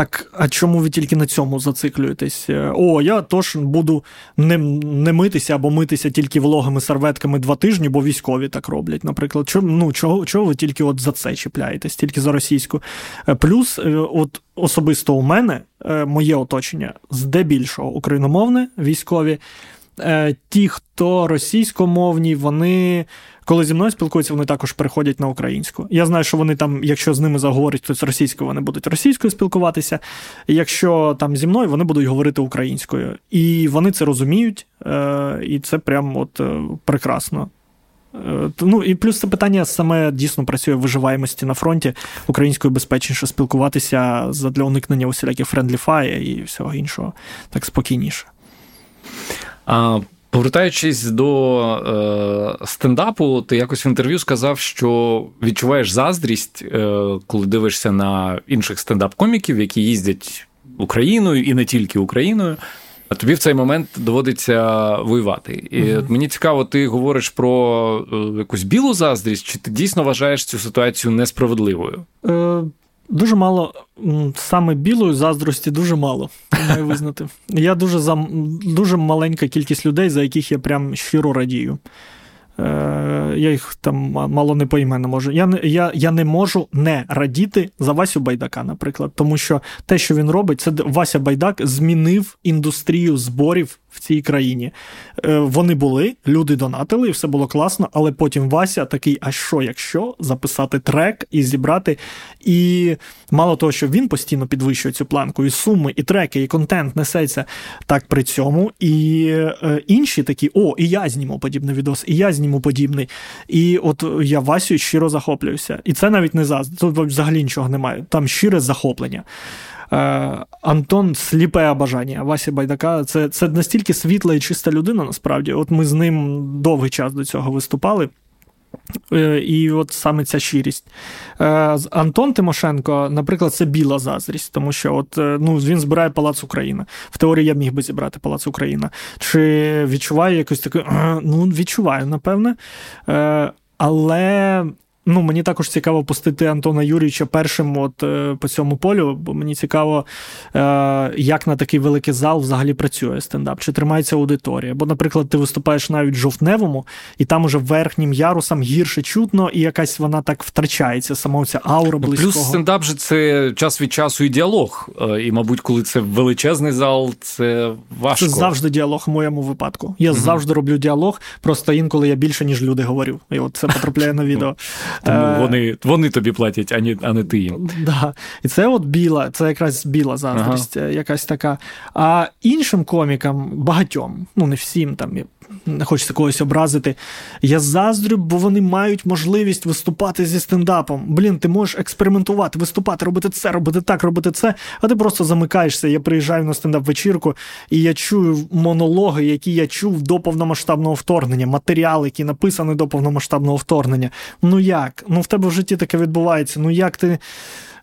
так, а чому ви тільки на цьому зациклюєтесь? Е, о, я тож буду не не митися або митися тільки вологими серветками два тижні, бо військові так роблять. Наприклад, Чому, ну, чого чого ви тільки от за це чіпляєтесь, тільки за російську? Е, плюс, е, от особисто у мене моє оточення здебільшого україномовне військові. Ті, хто російськомовні, вони коли зі мною спілкуються, вони також переходять на українську. Я знаю, що вони там, якщо з ними заговорять хтось російською, вони будуть російською спілкуватися. Якщо там зі мною, вони будуть говорити українською. І вони це розуміють, е, і це прям от е, прекрасно. Е, ну і плюс це питання саме дійсно працює в виживаємості на фронті. Українською безпечніше спілкуватися для уникнення усіляких friendly fire і всього іншого, так спокійніше. А Повертаючись до е, стендапу, ти якось в інтерв'ю сказав, що відчуваєш заздрість, е, коли дивишся на інших стендап-коміків, які їздять Україною і не тільки Україною. А тобі в цей момент доводиться воювати. І от мені цікаво, ти говориш про е, якусь білу заздрість, чи ти дійсно вважаєш цю ситуацію несправедливою? Е, Дуже мало саме білої заздрості дуже мало, маю визнати. Я дуже за дуже маленька кількість людей, за яких я прям щиро радію. Я їх там мало не поіменно можу. Я я, я не можу не радіти за Васю Байдака, наприклад, тому що те, що він робить, це Вася Байдак змінив індустрію зборів в цій країні. Е, вони були, люди донатили, і все було класно, але потім Вася такий: а що, якщо записати трек і зібрати? І мало того, що він постійно підвищує цю планку, і суми, і треки, і контент несеться так при цьому. І е, інші такі: о, і я зніму подібний відос, і я зніму подібний. І от я Васю щиро захоплююся. І це навіть не за тут взагалі нічого немає. Там щире захоплення. Е, Антон сліпе бажання Васі Байдака. Це це настільки світла і чиста людина, насправді. От ми з ним довгий час до цього виступали. Е, і от саме ця щирість. Е, Антон Тимошенко, наприклад, це біла заздрість, тому що от, ну, він збирає Палац Україна. В теорії я міг би зібрати Палац Україна. Чи відчуваю якось таке? Ну, відчуваю, напевне. Але Ну, мені також цікаво пустити Антона Юрійовича першим от е, по цьому полю, бо мені цікаво, е, як на такий великий зал взагалі працює стендап, чи тримається аудиторія. Бо, наприклад, ти виступаєш навіть в жовтневому, і там уже верхнім ярусом гірше чутно, і якась вона так втрачається, сама ця аура ну, близького. Плюс стендап же це час від часу і діалог. Е, і, мабуть, коли це величезний зал, це важко. Це завжди діалог в моєму випадку. Я mm завжди роблю діалог, просто інколи я більше, ніж люди говорю. І от це потрапляє на відео. Тому е, вони вони тобі платять, а не, а не ти їм. Да. І це от біла, це якраз біла заздрість, ага. якась така. А іншим комікам, багатьом, ну не всім там. Не хочеться когось образити. Я заздрю, бо вони мають можливість виступати зі стендапом. Блін, ти можеш експериментувати, виступати, робити це, робити так, робити це. А ти просто замикаєшся. Я приїжджаю на стендап-вечірку, і я чую монологи, які я чув до повномасштабного вторгнення, матеріали, які написані до повномасштабного вторгнення. Ну як? Ну в тебе в житті таке відбувається. Ну як ти.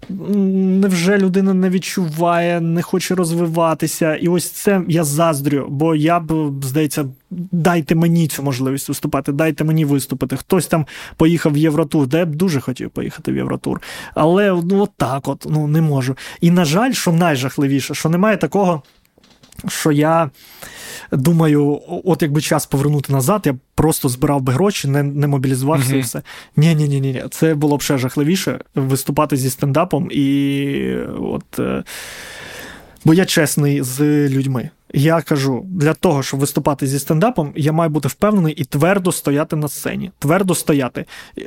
Невже людина не відчуває, не хоче розвиватися? І ось це я заздрю, бо я б, здається, дайте мені цю можливість виступати, дайте мені виступити. Хтось там поїхав в Євротур, де я б дуже хотів поїхати в Євротур. Але ну, от так от ну, не можу. І, на жаль, що найжахливіше, що немає такого, що я думаю, от якби час повернути назад, я просто збирав би гроші, не не мобілізувався mm-hmm. і все. Ні, ні, ні, ні, це було б ще жахливіше виступати зі стендапом і от. Е, бо я чесний з людьми. Я кажу, для того, щоб виступати зі стендапом, я маю бути впевнений і твердо стояти на сцені. Твердо стояти.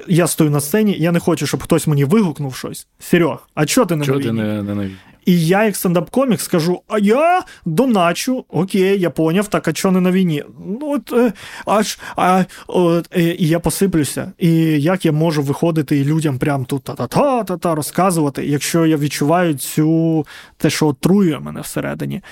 Я стою на сцені, я не хочу, щоб хтось мені вигукнув щось. Серьох, а чого ти не Чого ти не, не на війні? І я, як стендап-комік, скажу: а я доначу, окей, я поняв, так, а чого не на війні? Ну, от, е, аж, а, от, е, І я посиплюся. І як я можу виходити і людям прям тут та-та-та-та-та розказувати, якщо я відчуваю цю те, що отрує мене всередині.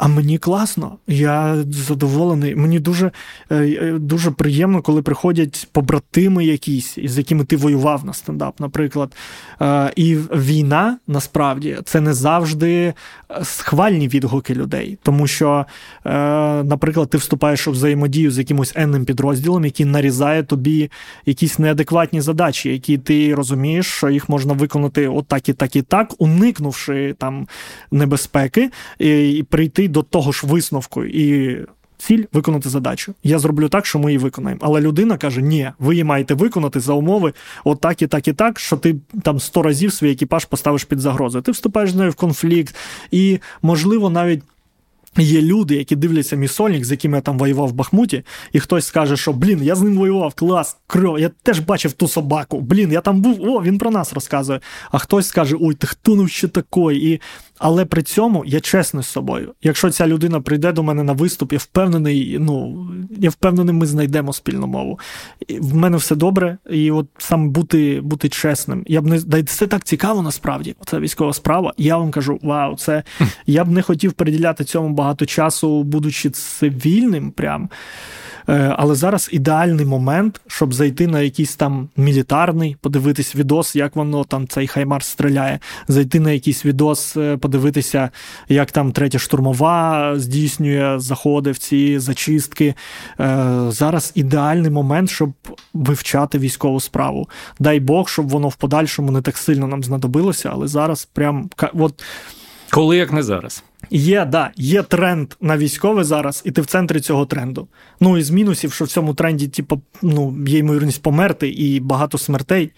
А мені класно, я задоволений. Мені дуже е, е, дуже приємно, коли приходять побратими якісь, з якими ти воював на стендап, наприклад. Е, і війна насправді це не завжди схвальні відгуки людей. Тому що, наприклад, ти вступаєш у взаємодію з якимось енним підрозділом, який нарізає тобі якісь неадекватні задачі, які ти розумієш, що їх можна виконати отак і так і так, уникнувши там небезпеки, і прийти до того ж висновку і. Ціль виконати задачу. Я зроблю так, що ми її виконаємо. Але людина каже: ні, ви її маєте виконати за умови, отак і так і так, що ти там сто разів свій екіпаж поставиш під загрозу. Ти вступаєш з нею в конфлікт, і, можливо, навіть Є люди, які дивляться мій сольник, з яким я там воював в Бахмуті, і хтось скаже, що блін, я з ним воював, клас, кров, я теж бачив ту собаку. Блін, я там був, о, він про нас розказує. А хтось скаже, ой, ти хто ну ще такий? І... Але при цьому я чесний з собою. Якщо ця людина прийде до мене на виступ, я впевнений, ну я впевнений, ми знайдемо спільну мову. І В мене все добре, і от саме бути бути чесним. Я б не це так цікаво насправді. Це військова справа. Я вам кажу, вау, це я б не хотів приділяти цьому багато часу, будучи цивільним. прям. Е, але зараз ідеальний момент, щоб зайти на якийсь там мілітарний, подивитись відос, як воно там цей хаймарс стріляє, зайти на якийсь відос, е, подивитися, як там третя штурмова здійснює заходи в ці зачистки. Е, зараз ідеальний момент, щоб вивчати військову справу. Дай Бог, щоб воно в подальшому не так сильно нам знадобилося, але зараз прям от. Коли як не зараз. Є, да, є тренд на військове зараз, і ти в центрі цього тренду. Ну і з мінусів, що в цьому тренді, типу, ну, є ймовірність померти і багато смертей,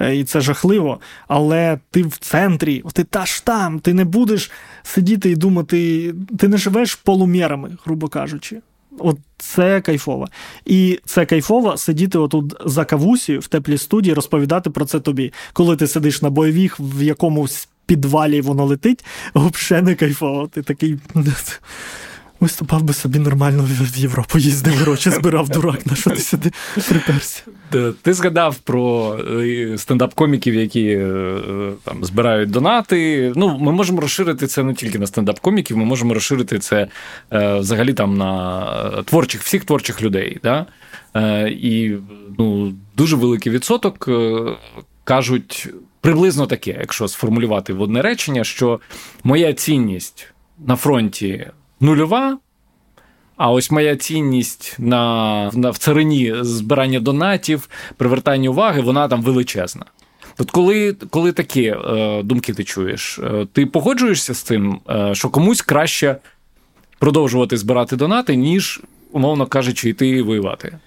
е, і це жахливо. Але ти в центрі, ти та ж там, ти не будеш сидіти і думати, ти не живеш полумірами, грубо кажучи. От це кайфово. І це кайфово сидіти отут за кавусі в теплій студії, розповідати про це тобі. Коли ти сидиш на бойових в якомусь підвалі воно летить, взагалі не кайфово. Ти такий. Виступав би собі нормально в Європу, їздив, гроші збирав дурак, на що ти сюди приперся. Ти згадав про е, стендап-коміків, які е, там збирають донати. Ну, ми можемо розширити це не тільки на стендап-коміків, ми можемо розширити це е, взагалі там на творчих, всіх творчих людей. Да? І ну, дуже великий відсоток кажуть приблизно таке, якщо сформулювати в одне речення, що моя цінність на фронті нульова. А ось моя цінність на, на в царині збирання донатів, привертання уваги, вона там величезна. От коли коли такі е, думки ти чуєш, е, ти погоджуєшся з тим, е, що комусь краще продовжувати збирати донати, ніж, умовно кажучи, йти воювати?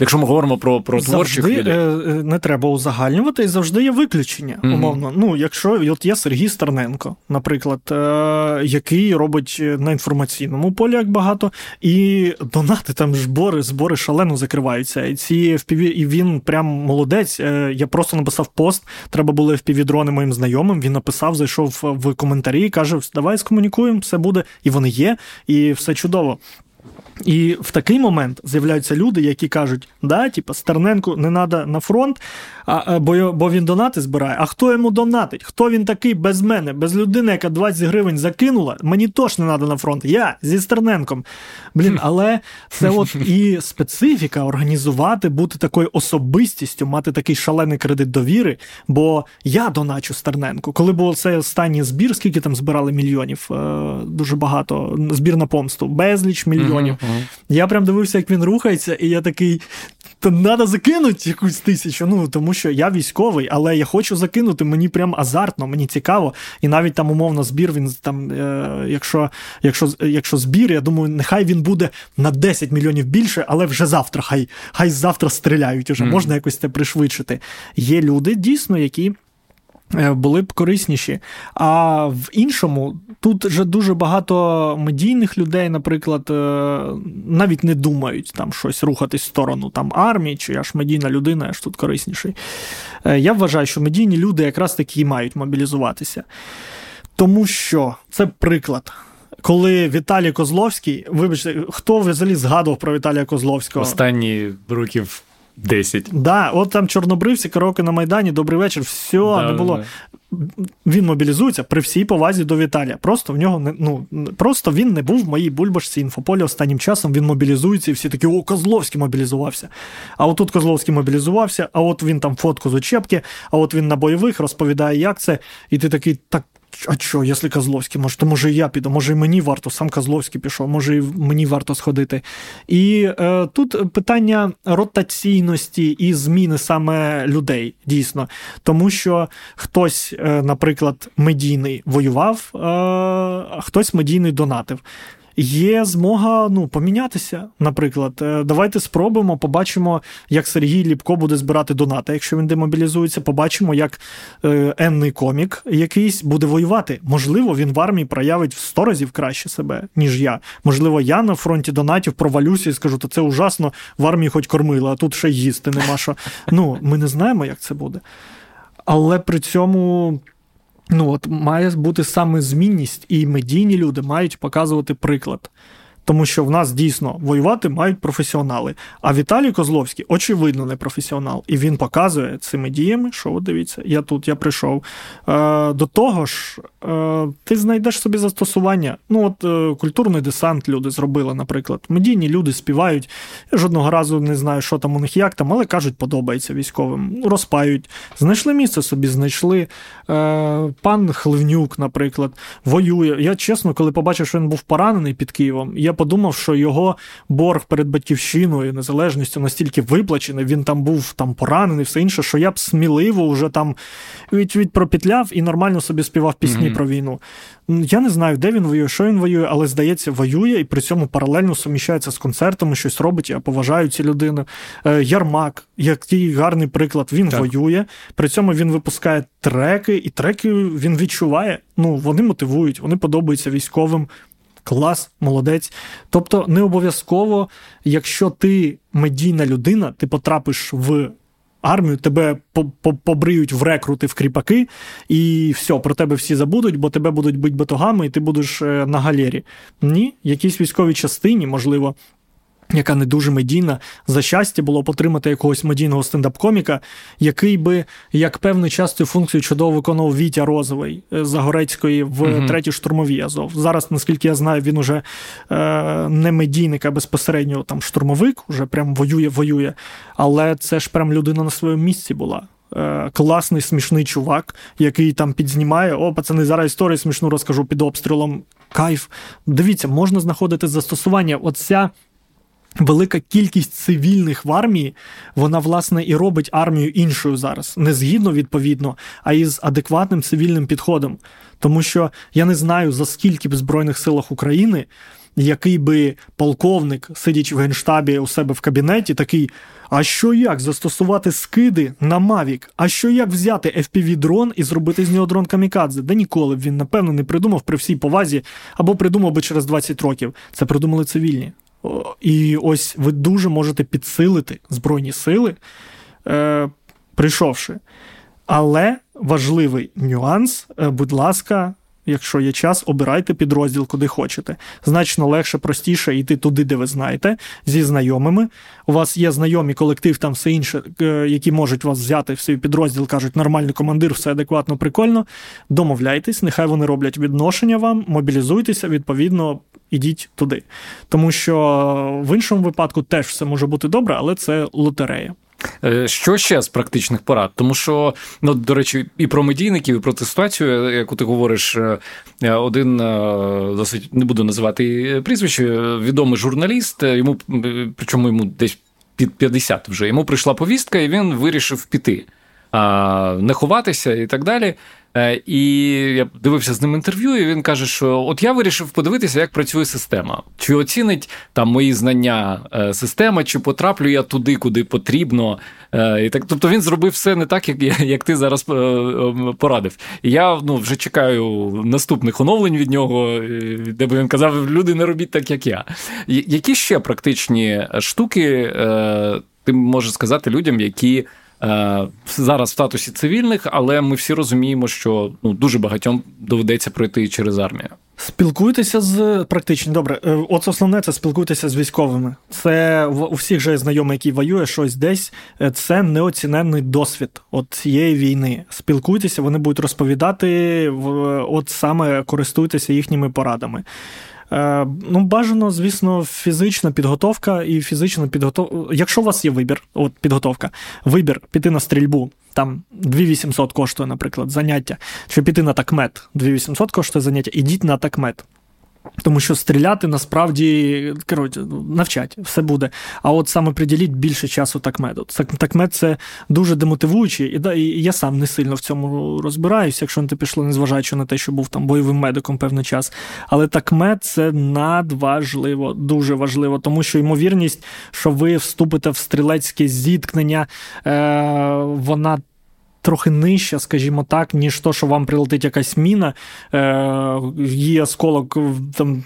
Якщо ми говоримо про про творчих завжди людей. Е, не треба узагальнювати, і завжди є виключення. Mm-hmm. Умовно. Ну, якщо от є Сергій Стерненко, наприклад, е, який робить на інформаційному полі як багато, і донати там збори, збори шалено закриваються. І ці FPV, і він прям молодець. Е, я просто написав пост. Треба були FPV-дрони моїм знайомим. Він написав, зайшов в коментарі каже: Давай скомунікуємо, все буде. І вони є, і все чудово. І в такий момент з'являються люди, які кажуть, да, типу, Стерненку не треба на фронт, а, бо бо він донати збирає. А хто йому донатить? Хто він такий без мене, без людини, яка 20 гривень закинула? Мені теж не треба на фронт. Я зі Стерненком. Блін, але це от і специфіка організувати, бути такою особистістю, мати такий шалений кредит довіри. Бо я доначу Стерненку. Коли був цей останній збір, скільки там збирали мільйонів, е, дуже багато збір на помсту, безліч мільйонів. Я прям дивився, як він рухається, і я такий. То треба закинути якусь тисячу. Ну тому що я військовий, але я хочу закинути. Мені прям азартно, мені цікаво. І навіть там умовно збір. Він там, е, якщо якщо, якщо збір, я думаю, нехай він буде на 10 мільйонів більше, але вже завтра. Хай хай завтра стріляють. Уже mm. можна якось це пришвидшити. Є люди дійсно, які. Е, були б корисніші. А в іншому тут вже дуже багато медійних людей, наприклад, е, навіть не думають там щось рухатись в сторону там армії, чи я ж медійна людина, я ж тут корисніший. Е, я вважаю, що медійні люди якраз таки мають мобілізуватися. Тому що це приклад. Коли Віталій Козловський, вибачте, хто взагалі згадував про Віталія Козловського? Останні років 10. Да, от там чорнобривці, караоке на Майдані, добрий вечір, все, да, не було. Да. Він мобілізується при всій повазі до Віталія. Просто в нього не ну просто він не був в моїй бульбашці інфополі останнім часом. Він мобілізується, і всі такі, о, Козловський мобілізувався. А от тут Козловський мобілізувався, а от він там фотку з учебки, а от він на бойових розповідає, як це. І ти такий, так а що, якщо Козловський, може, то може і я піду, може і мені варто, сам Козловський пішов, може і мені варто сходити. І е, тут питання ротаційності і зміни саме людей, дійсно. Тому що хтось, е, наприклад, медійний воював, е, а хтось медійний донатив є змога ну, помінятися. Наприклад, е, давайте спробуємо, побачимо, як Сергій Ліпко буде збирати донати. Якщо він демобілізується, побачимо, як е, енний комік якийсь буде воювати. Можливо, він в армії проявить в 100 разів краще себе, ніж я. Можливо, я на фронті донатів провалюся і скажу, то це ужасно, в армії хоч кормили, а тут ще їсти нема що. Ну, ми не знаємо, як це буде. Але при цьому ну от має бути саме змінність, і медійні люди мають показувати приклад тому що в нас дійсно воювати мають професіонали. А Віталій Козловський, очевидно, не професіонал. І він показує цими діями, що от дивіться, я тут, я прийшов. Е, До того ж, е, ти знайдеш собі застосування. Ну, от е, культурний десант люди зробили, наприклад. Медійні люди співають. Я жодного разу не знаю, що там у них як там, але кажуть, подобається військовим. Розпають. Знайшли місце собі, знайшли. Е, Пан Хливнюк, наприклад, воює. Я чесно, коли побачив, що він був поранений під Києвом, я подумав, що його борг перед батьківщиною, незалежністю настільки виплачений, він там був там поранений, все інше, що я б сміливо вже там від, пропітляв і нормально собі співав пісні mm-hmm. про війну. Я не знаю, де він воює, що він воює, але здається, воює і при цьому паралельно суміщається з концертами, щось робить. Я поважаю ці людину. Е, Ярмак, який гарний приклад, він так. воює. При цьому він випускає треки, і треки він відчуває. Ну, вони мотивують, вони подобаються військовим. Клас, молодець. Тобто, не обов'язково, якщо ти медійна людина, ти потрапиш в армію, тебе побриють в рекрути в кріпаки, і все, про тебе всі забудуть, бо тебе будуть бити батогами, і ти будеш е, на галері. Ні, якійсь військовій частині, можливо, яка не дуже медійна, за щастя було потримати якогось медійного стендап-коміка, який би, як певну часто функцію чудово виконував Вітя Розовий е, Загорецької в uh третій штурмовій Азов. Зараз, наскільки я знаю, він уже е, не медійник, а безпосередньо там штурмовик, уже прям воює, воює. Але це ж прям людина на своєму місці була. Е, класний, смішний чувак, який там підзнімає. О, пацани, зараз історію смішну розкажу під обстрілом. Кайф. Дивіться, можна знаходити застосування. Оця Велика кількість цивільних в армії, вона, власне, і робить армію іншою зараз, не згідно відповідно, а із адекватним цивільним підходом. Тому що я не знаю, за скільки б Збройних силах України, який би полковник, сидячи в генштабі у себе в кабінеті, такий. А що як застосувати скиди на Мавік? А що як взяти fpv дрон і зробити з нього дрон камікадзе? Да ніколи б він, напевно, не придумав при всій повазі або придумав би через 20 років. Це придумали цивільні. І ось ви дуже можете підсилити Збройні сили, е, прийшовши. Але важливий нюанс, е, будь ласка, якщо є час, обирайте підрозділ, куди хочете. Значно легше, простіше йти туди, де ви знаєте, зі знайомими. У вас є знайомі колектив, там все інше, е, які можуть вас взяти в свій підрозділ, кажуть, нормальний командир, все адекватно, прикольно. Домовляйтесь, нехай вони роблять відношення вам, мобілізуйтеся, відповідно, ідіть туди. Тому що в іншому випадку теж все може бути добре, але це лотерея. Е, що ще з практичних порад? Тому що, ну, до речі, і про медійників, і про ту ситуацію, яку ти говориш, е, один досить не буду називати прізвище, відомий журналіст, йому причому йому десь під 50 вже йому прийшла повістка, і він вирішив піти, не ховатися і так далі. Е, і я дивився з ним інтерв'ю, і він каже, що от я вирішив подивитися, як працює система. Чи оцінить там мої знання е, система, чи потраплю я туди, куди потрібно. Е, і так, Тобто він зробив все не так, як як ти зараз порадив. І я ну, вже чекаю наступних оновлень від нього, де би він казав, люди не робіть так, як я. Які ще практичні штуки ти можеш сказати людям, які. Е, зараз в статусі цивільних, але ми всі розуміємо, що ну дуже багатьом доведеться пройти через армію. Спілкуйтеся з практично добре. Е, от основне це спілкуйтеся з військовими. Це у всіх же знайомий, який воює щось десь. Е, це неоціненний досвід от цієї війни. Спілкуйтеся, вони будуть розповідати, от саме користуйтеся їхніми порадами. Е, ну, бажано, звісно, фізична підготовка і фізична підготовка. Якщо у вас є вибір, от підготовка, вибір піти на стрільбу, там 2800 коштує, наприклад, заняття, чи піти на такмет, 2800 коштує заняття, ідіть на такмет. Тому що стріляти насправді коротше, навчать, все буде. А от саме приділіть більше часу такмеду. Такмед це дуже да, і я сам не сильно в цьому розбираюся, якщо не ти пішло, незважаючи на те, що був там бойовим медиком певний час. Але такмед це надважливо, дуже важливо, тому що ймовірність, що ви вступите в стрілецьке зіткнення, е, вона трохи нижча, скажімо так, ніж то, що вам прилетить якась міна, е, є осколок там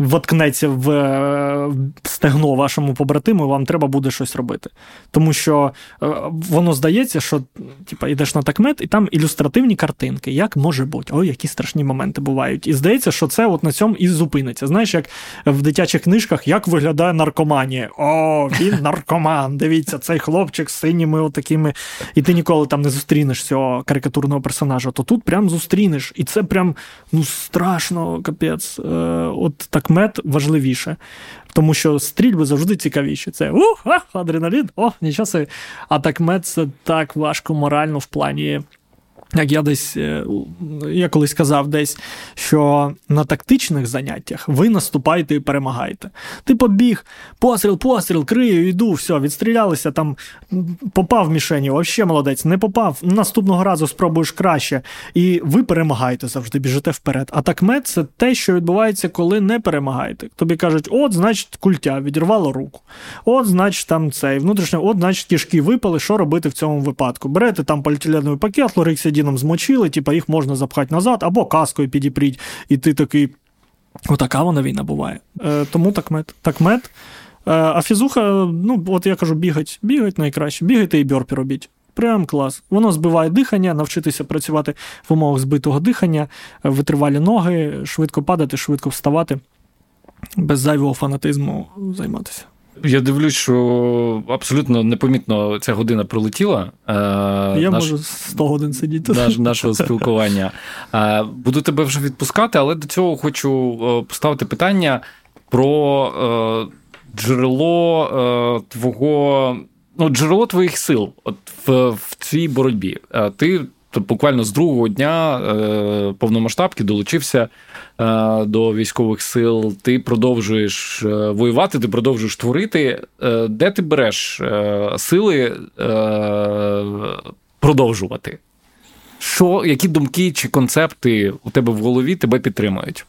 воткнеться в стегно вашому побратиму, вам треба буде щось робити. Тому що е, воно здається, що типа, йдеш на такмет, і там ілюстративні картинки, як може бути, ой, які страшні моменти бувають. І здається, що це от на цьому і зупиниться. Знаєш, як в дитячих книжках, як виглядає наркоманія. О, він наркоман. Дивіться, цей хлопчик з синіми отакими, і ти ніколи там не зустрінеш цього карикатурного персонажа. То тут прям зустрінеш. І це прям ну страшно, капець. Е, от так мед важливіше, тому що стрільби завжди цікавіші. Це ух, адреналін, о, нічого. А так мед це так важко морально в плані. Як я десь е, я колись казав десь, що на тактичних заняттях ви наступаєте і перемагаєте. Ти побіг, постріл, постріл, крию, йду, все, відстрілялися, там попав в мішені, вообще молодець, не попав. Наступного разу спробуєш краще. І ви перемагаєте завжди, біжите вперед. А такмет це те, що відбувається, коли не перемагаєте. Тобі кажуть, от, значить, культя, відірвало руку. От, значить, там цей внутрішньо, от, значить, кішки випали, що робити в цьому випадку? Берете там поліетиленовий пакет, лориксидін бензином змочили, типа їх можна запхати назад, або каскою підіпріть, і ти такий. Отака вона війна буває. Е, Тому такмет. такмет. Е, а фізуха, ну, от я кажу, бігать, бігать найкраще, бігайте і бьорпі робіть. Прям клас. Воно збиває дихання, навчитися працювати в умовах збитого дихання, витривалі ноги, швидко падати, швидко вставати, без зайвого фанатизму займатися. Я дивлюсь, що абсолютно непомітно ця година пролетіла. Е, я наш, можу 100 годин сидіти. Наш, нашого спілкування. Е, буду тебе вже відпускати, але до цього хочу е, поставити питання про джерело твого. Ну, джерело твоїх сил от в в цій боротьбі. Ти буквально з другого дня е, повномасштабки долучився е, до військових сил. Ти продовжуєш е, воювати, ти продовжуєш творити. Де ти береш сили продовжувати? Що, Які думки чи концепти у тебе в голові тебе підтримують?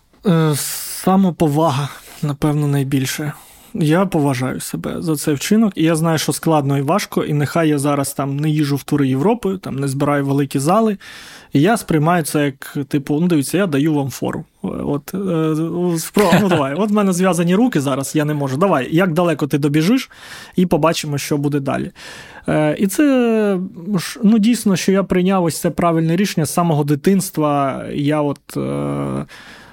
Самоповага, напевно, найбільше. Я поважаю себе за цей вчинок, і я знаю, що складно і важко, і нехай я зараз там не їжу в тури Європи, там не збираю великі зали. І я сприймаю це як, типу, ну дивіться, я даю вам фору. От, е, ну давай, от в мене зв'язані руки зараз, я не можу. Давай, як далеко ти добіжиш, і побачимо, що буде далі. Е, і це ну, дійсно, що я прийняв ось це правильне рішення з самого дитинства. Я от. Е,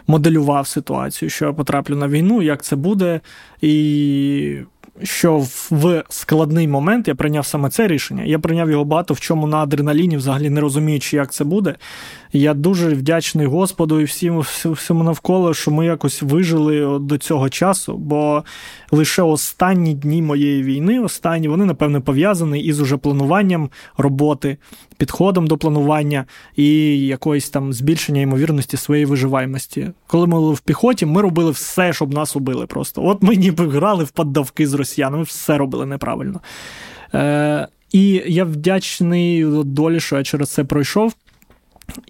моделював ситуацію, що я потраплю на війну, як це буде, і що в складний момент я прийняв саме це рішення. Я прийняв його багато в чому на адреналіні, взагалі не розуміючи, як це буде. Я дуже вдячний Господу і всім всьому навколо, що ми якось вижили до цього часу, бо лише останні дні моєї війни, останні, вони, напевно, пов'язані із уже плануванням роботи, підходом до планування і якоїсь там збільшення ймовірності своєї виживаємості. Коли ми були в піхоті, ми робили все, щоб нас убили. Просто от ми ніби грали в поддавки з росіянами, все робили неправильно. Е, І я вдячний долі, що я через це пройшов.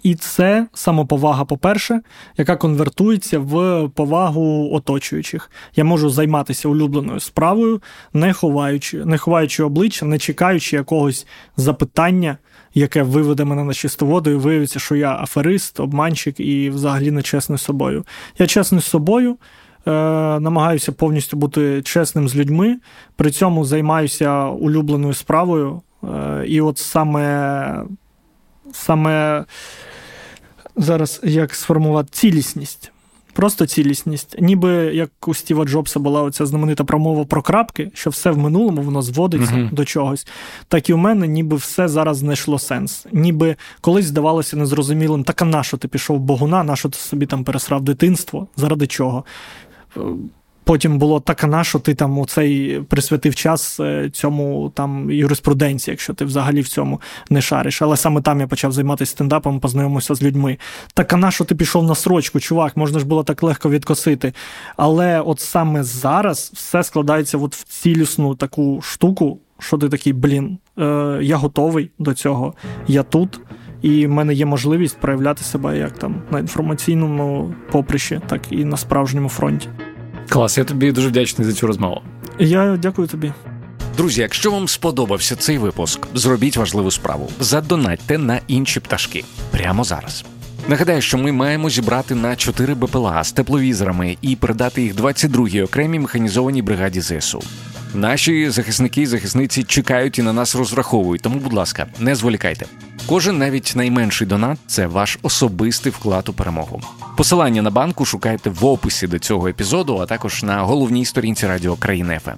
І це самоповага, по-перше, яка конвертується в повагу оточуючих. Я можу займатися улюбленою справою, не ховаючи, не ховаючи обличчя, не чекаючи якогось запитання, яке виведе мене на чисту воду, і виявиться, що я аферист, обманщик і взагалі не чесний з собою. Я чесний з собою. Е, намагаюся повністю бути чесним з людьми, при цьому займаюся улюбленою справою. Е, і от саме саме зараз як сформувати цілісність. Просто цілісність. Ніби як у Стіва Джобса була оця знаменита промова про крапки, що все в минулому воно зводиться uh-huh. до чогось. Так і у мене ніби все зараз знайшло сенс. Ніби колись здавалося незрозумілим, так а на що ти пішов Богуна, на що ти собі там пересрав дитинство? Заради чого? Потім було так, на що ти там оцей присвятив час е, цьому там юриспруденції, якщо ти взагалі в цьому не шариш. Але саме там я почав займатися стендапом, познайомився з людьми. Так, на що ти пішов на срочку, чувак, можна ж було так легко відкосити. Але от саме зараз все складається от в цілісну таку штуку, що ти такий, блін, е, я готовий до цього, я тут. І в мене є можливість проявляти себе як там на інформаційному поприщі, так і на справжньому фронті. Клас, я тобі дуже вдячний за цю розмову. Я дякую тобі. Друзі, якщо вам сподобався цей випуск, зробіть важливу справу. Задонатьте на інші пташки прямо зараз. Нагадаю, що ми маємо зібрати на 4 БПЛА з тепловізорами і передати їх 22-й окремій механізованій бригаді ЗСУ. Наші захисники і захисниці чекають і на нас розраховують, тому, будь ласка, не зволікайте. Кожен навіть найменший донат це ваш особистий вклад у перемогу. Посилання на банку шукайте в описі до цього епізоду, а також на головній сторінці Радіо Країна ФМ.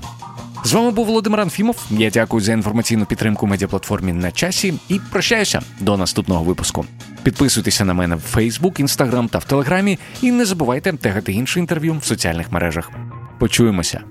З вами був Володимир Анфімов. Я дякую за інформаційну підтримку медіаплатформі на часі і прощаюся до наступного випуску. Підписуйтеся на мене в Фейсбук, Інстаграм та в Телеграмі, і не забувайте тегати інше інтерв'ю в соціальних мережах. Почуємося.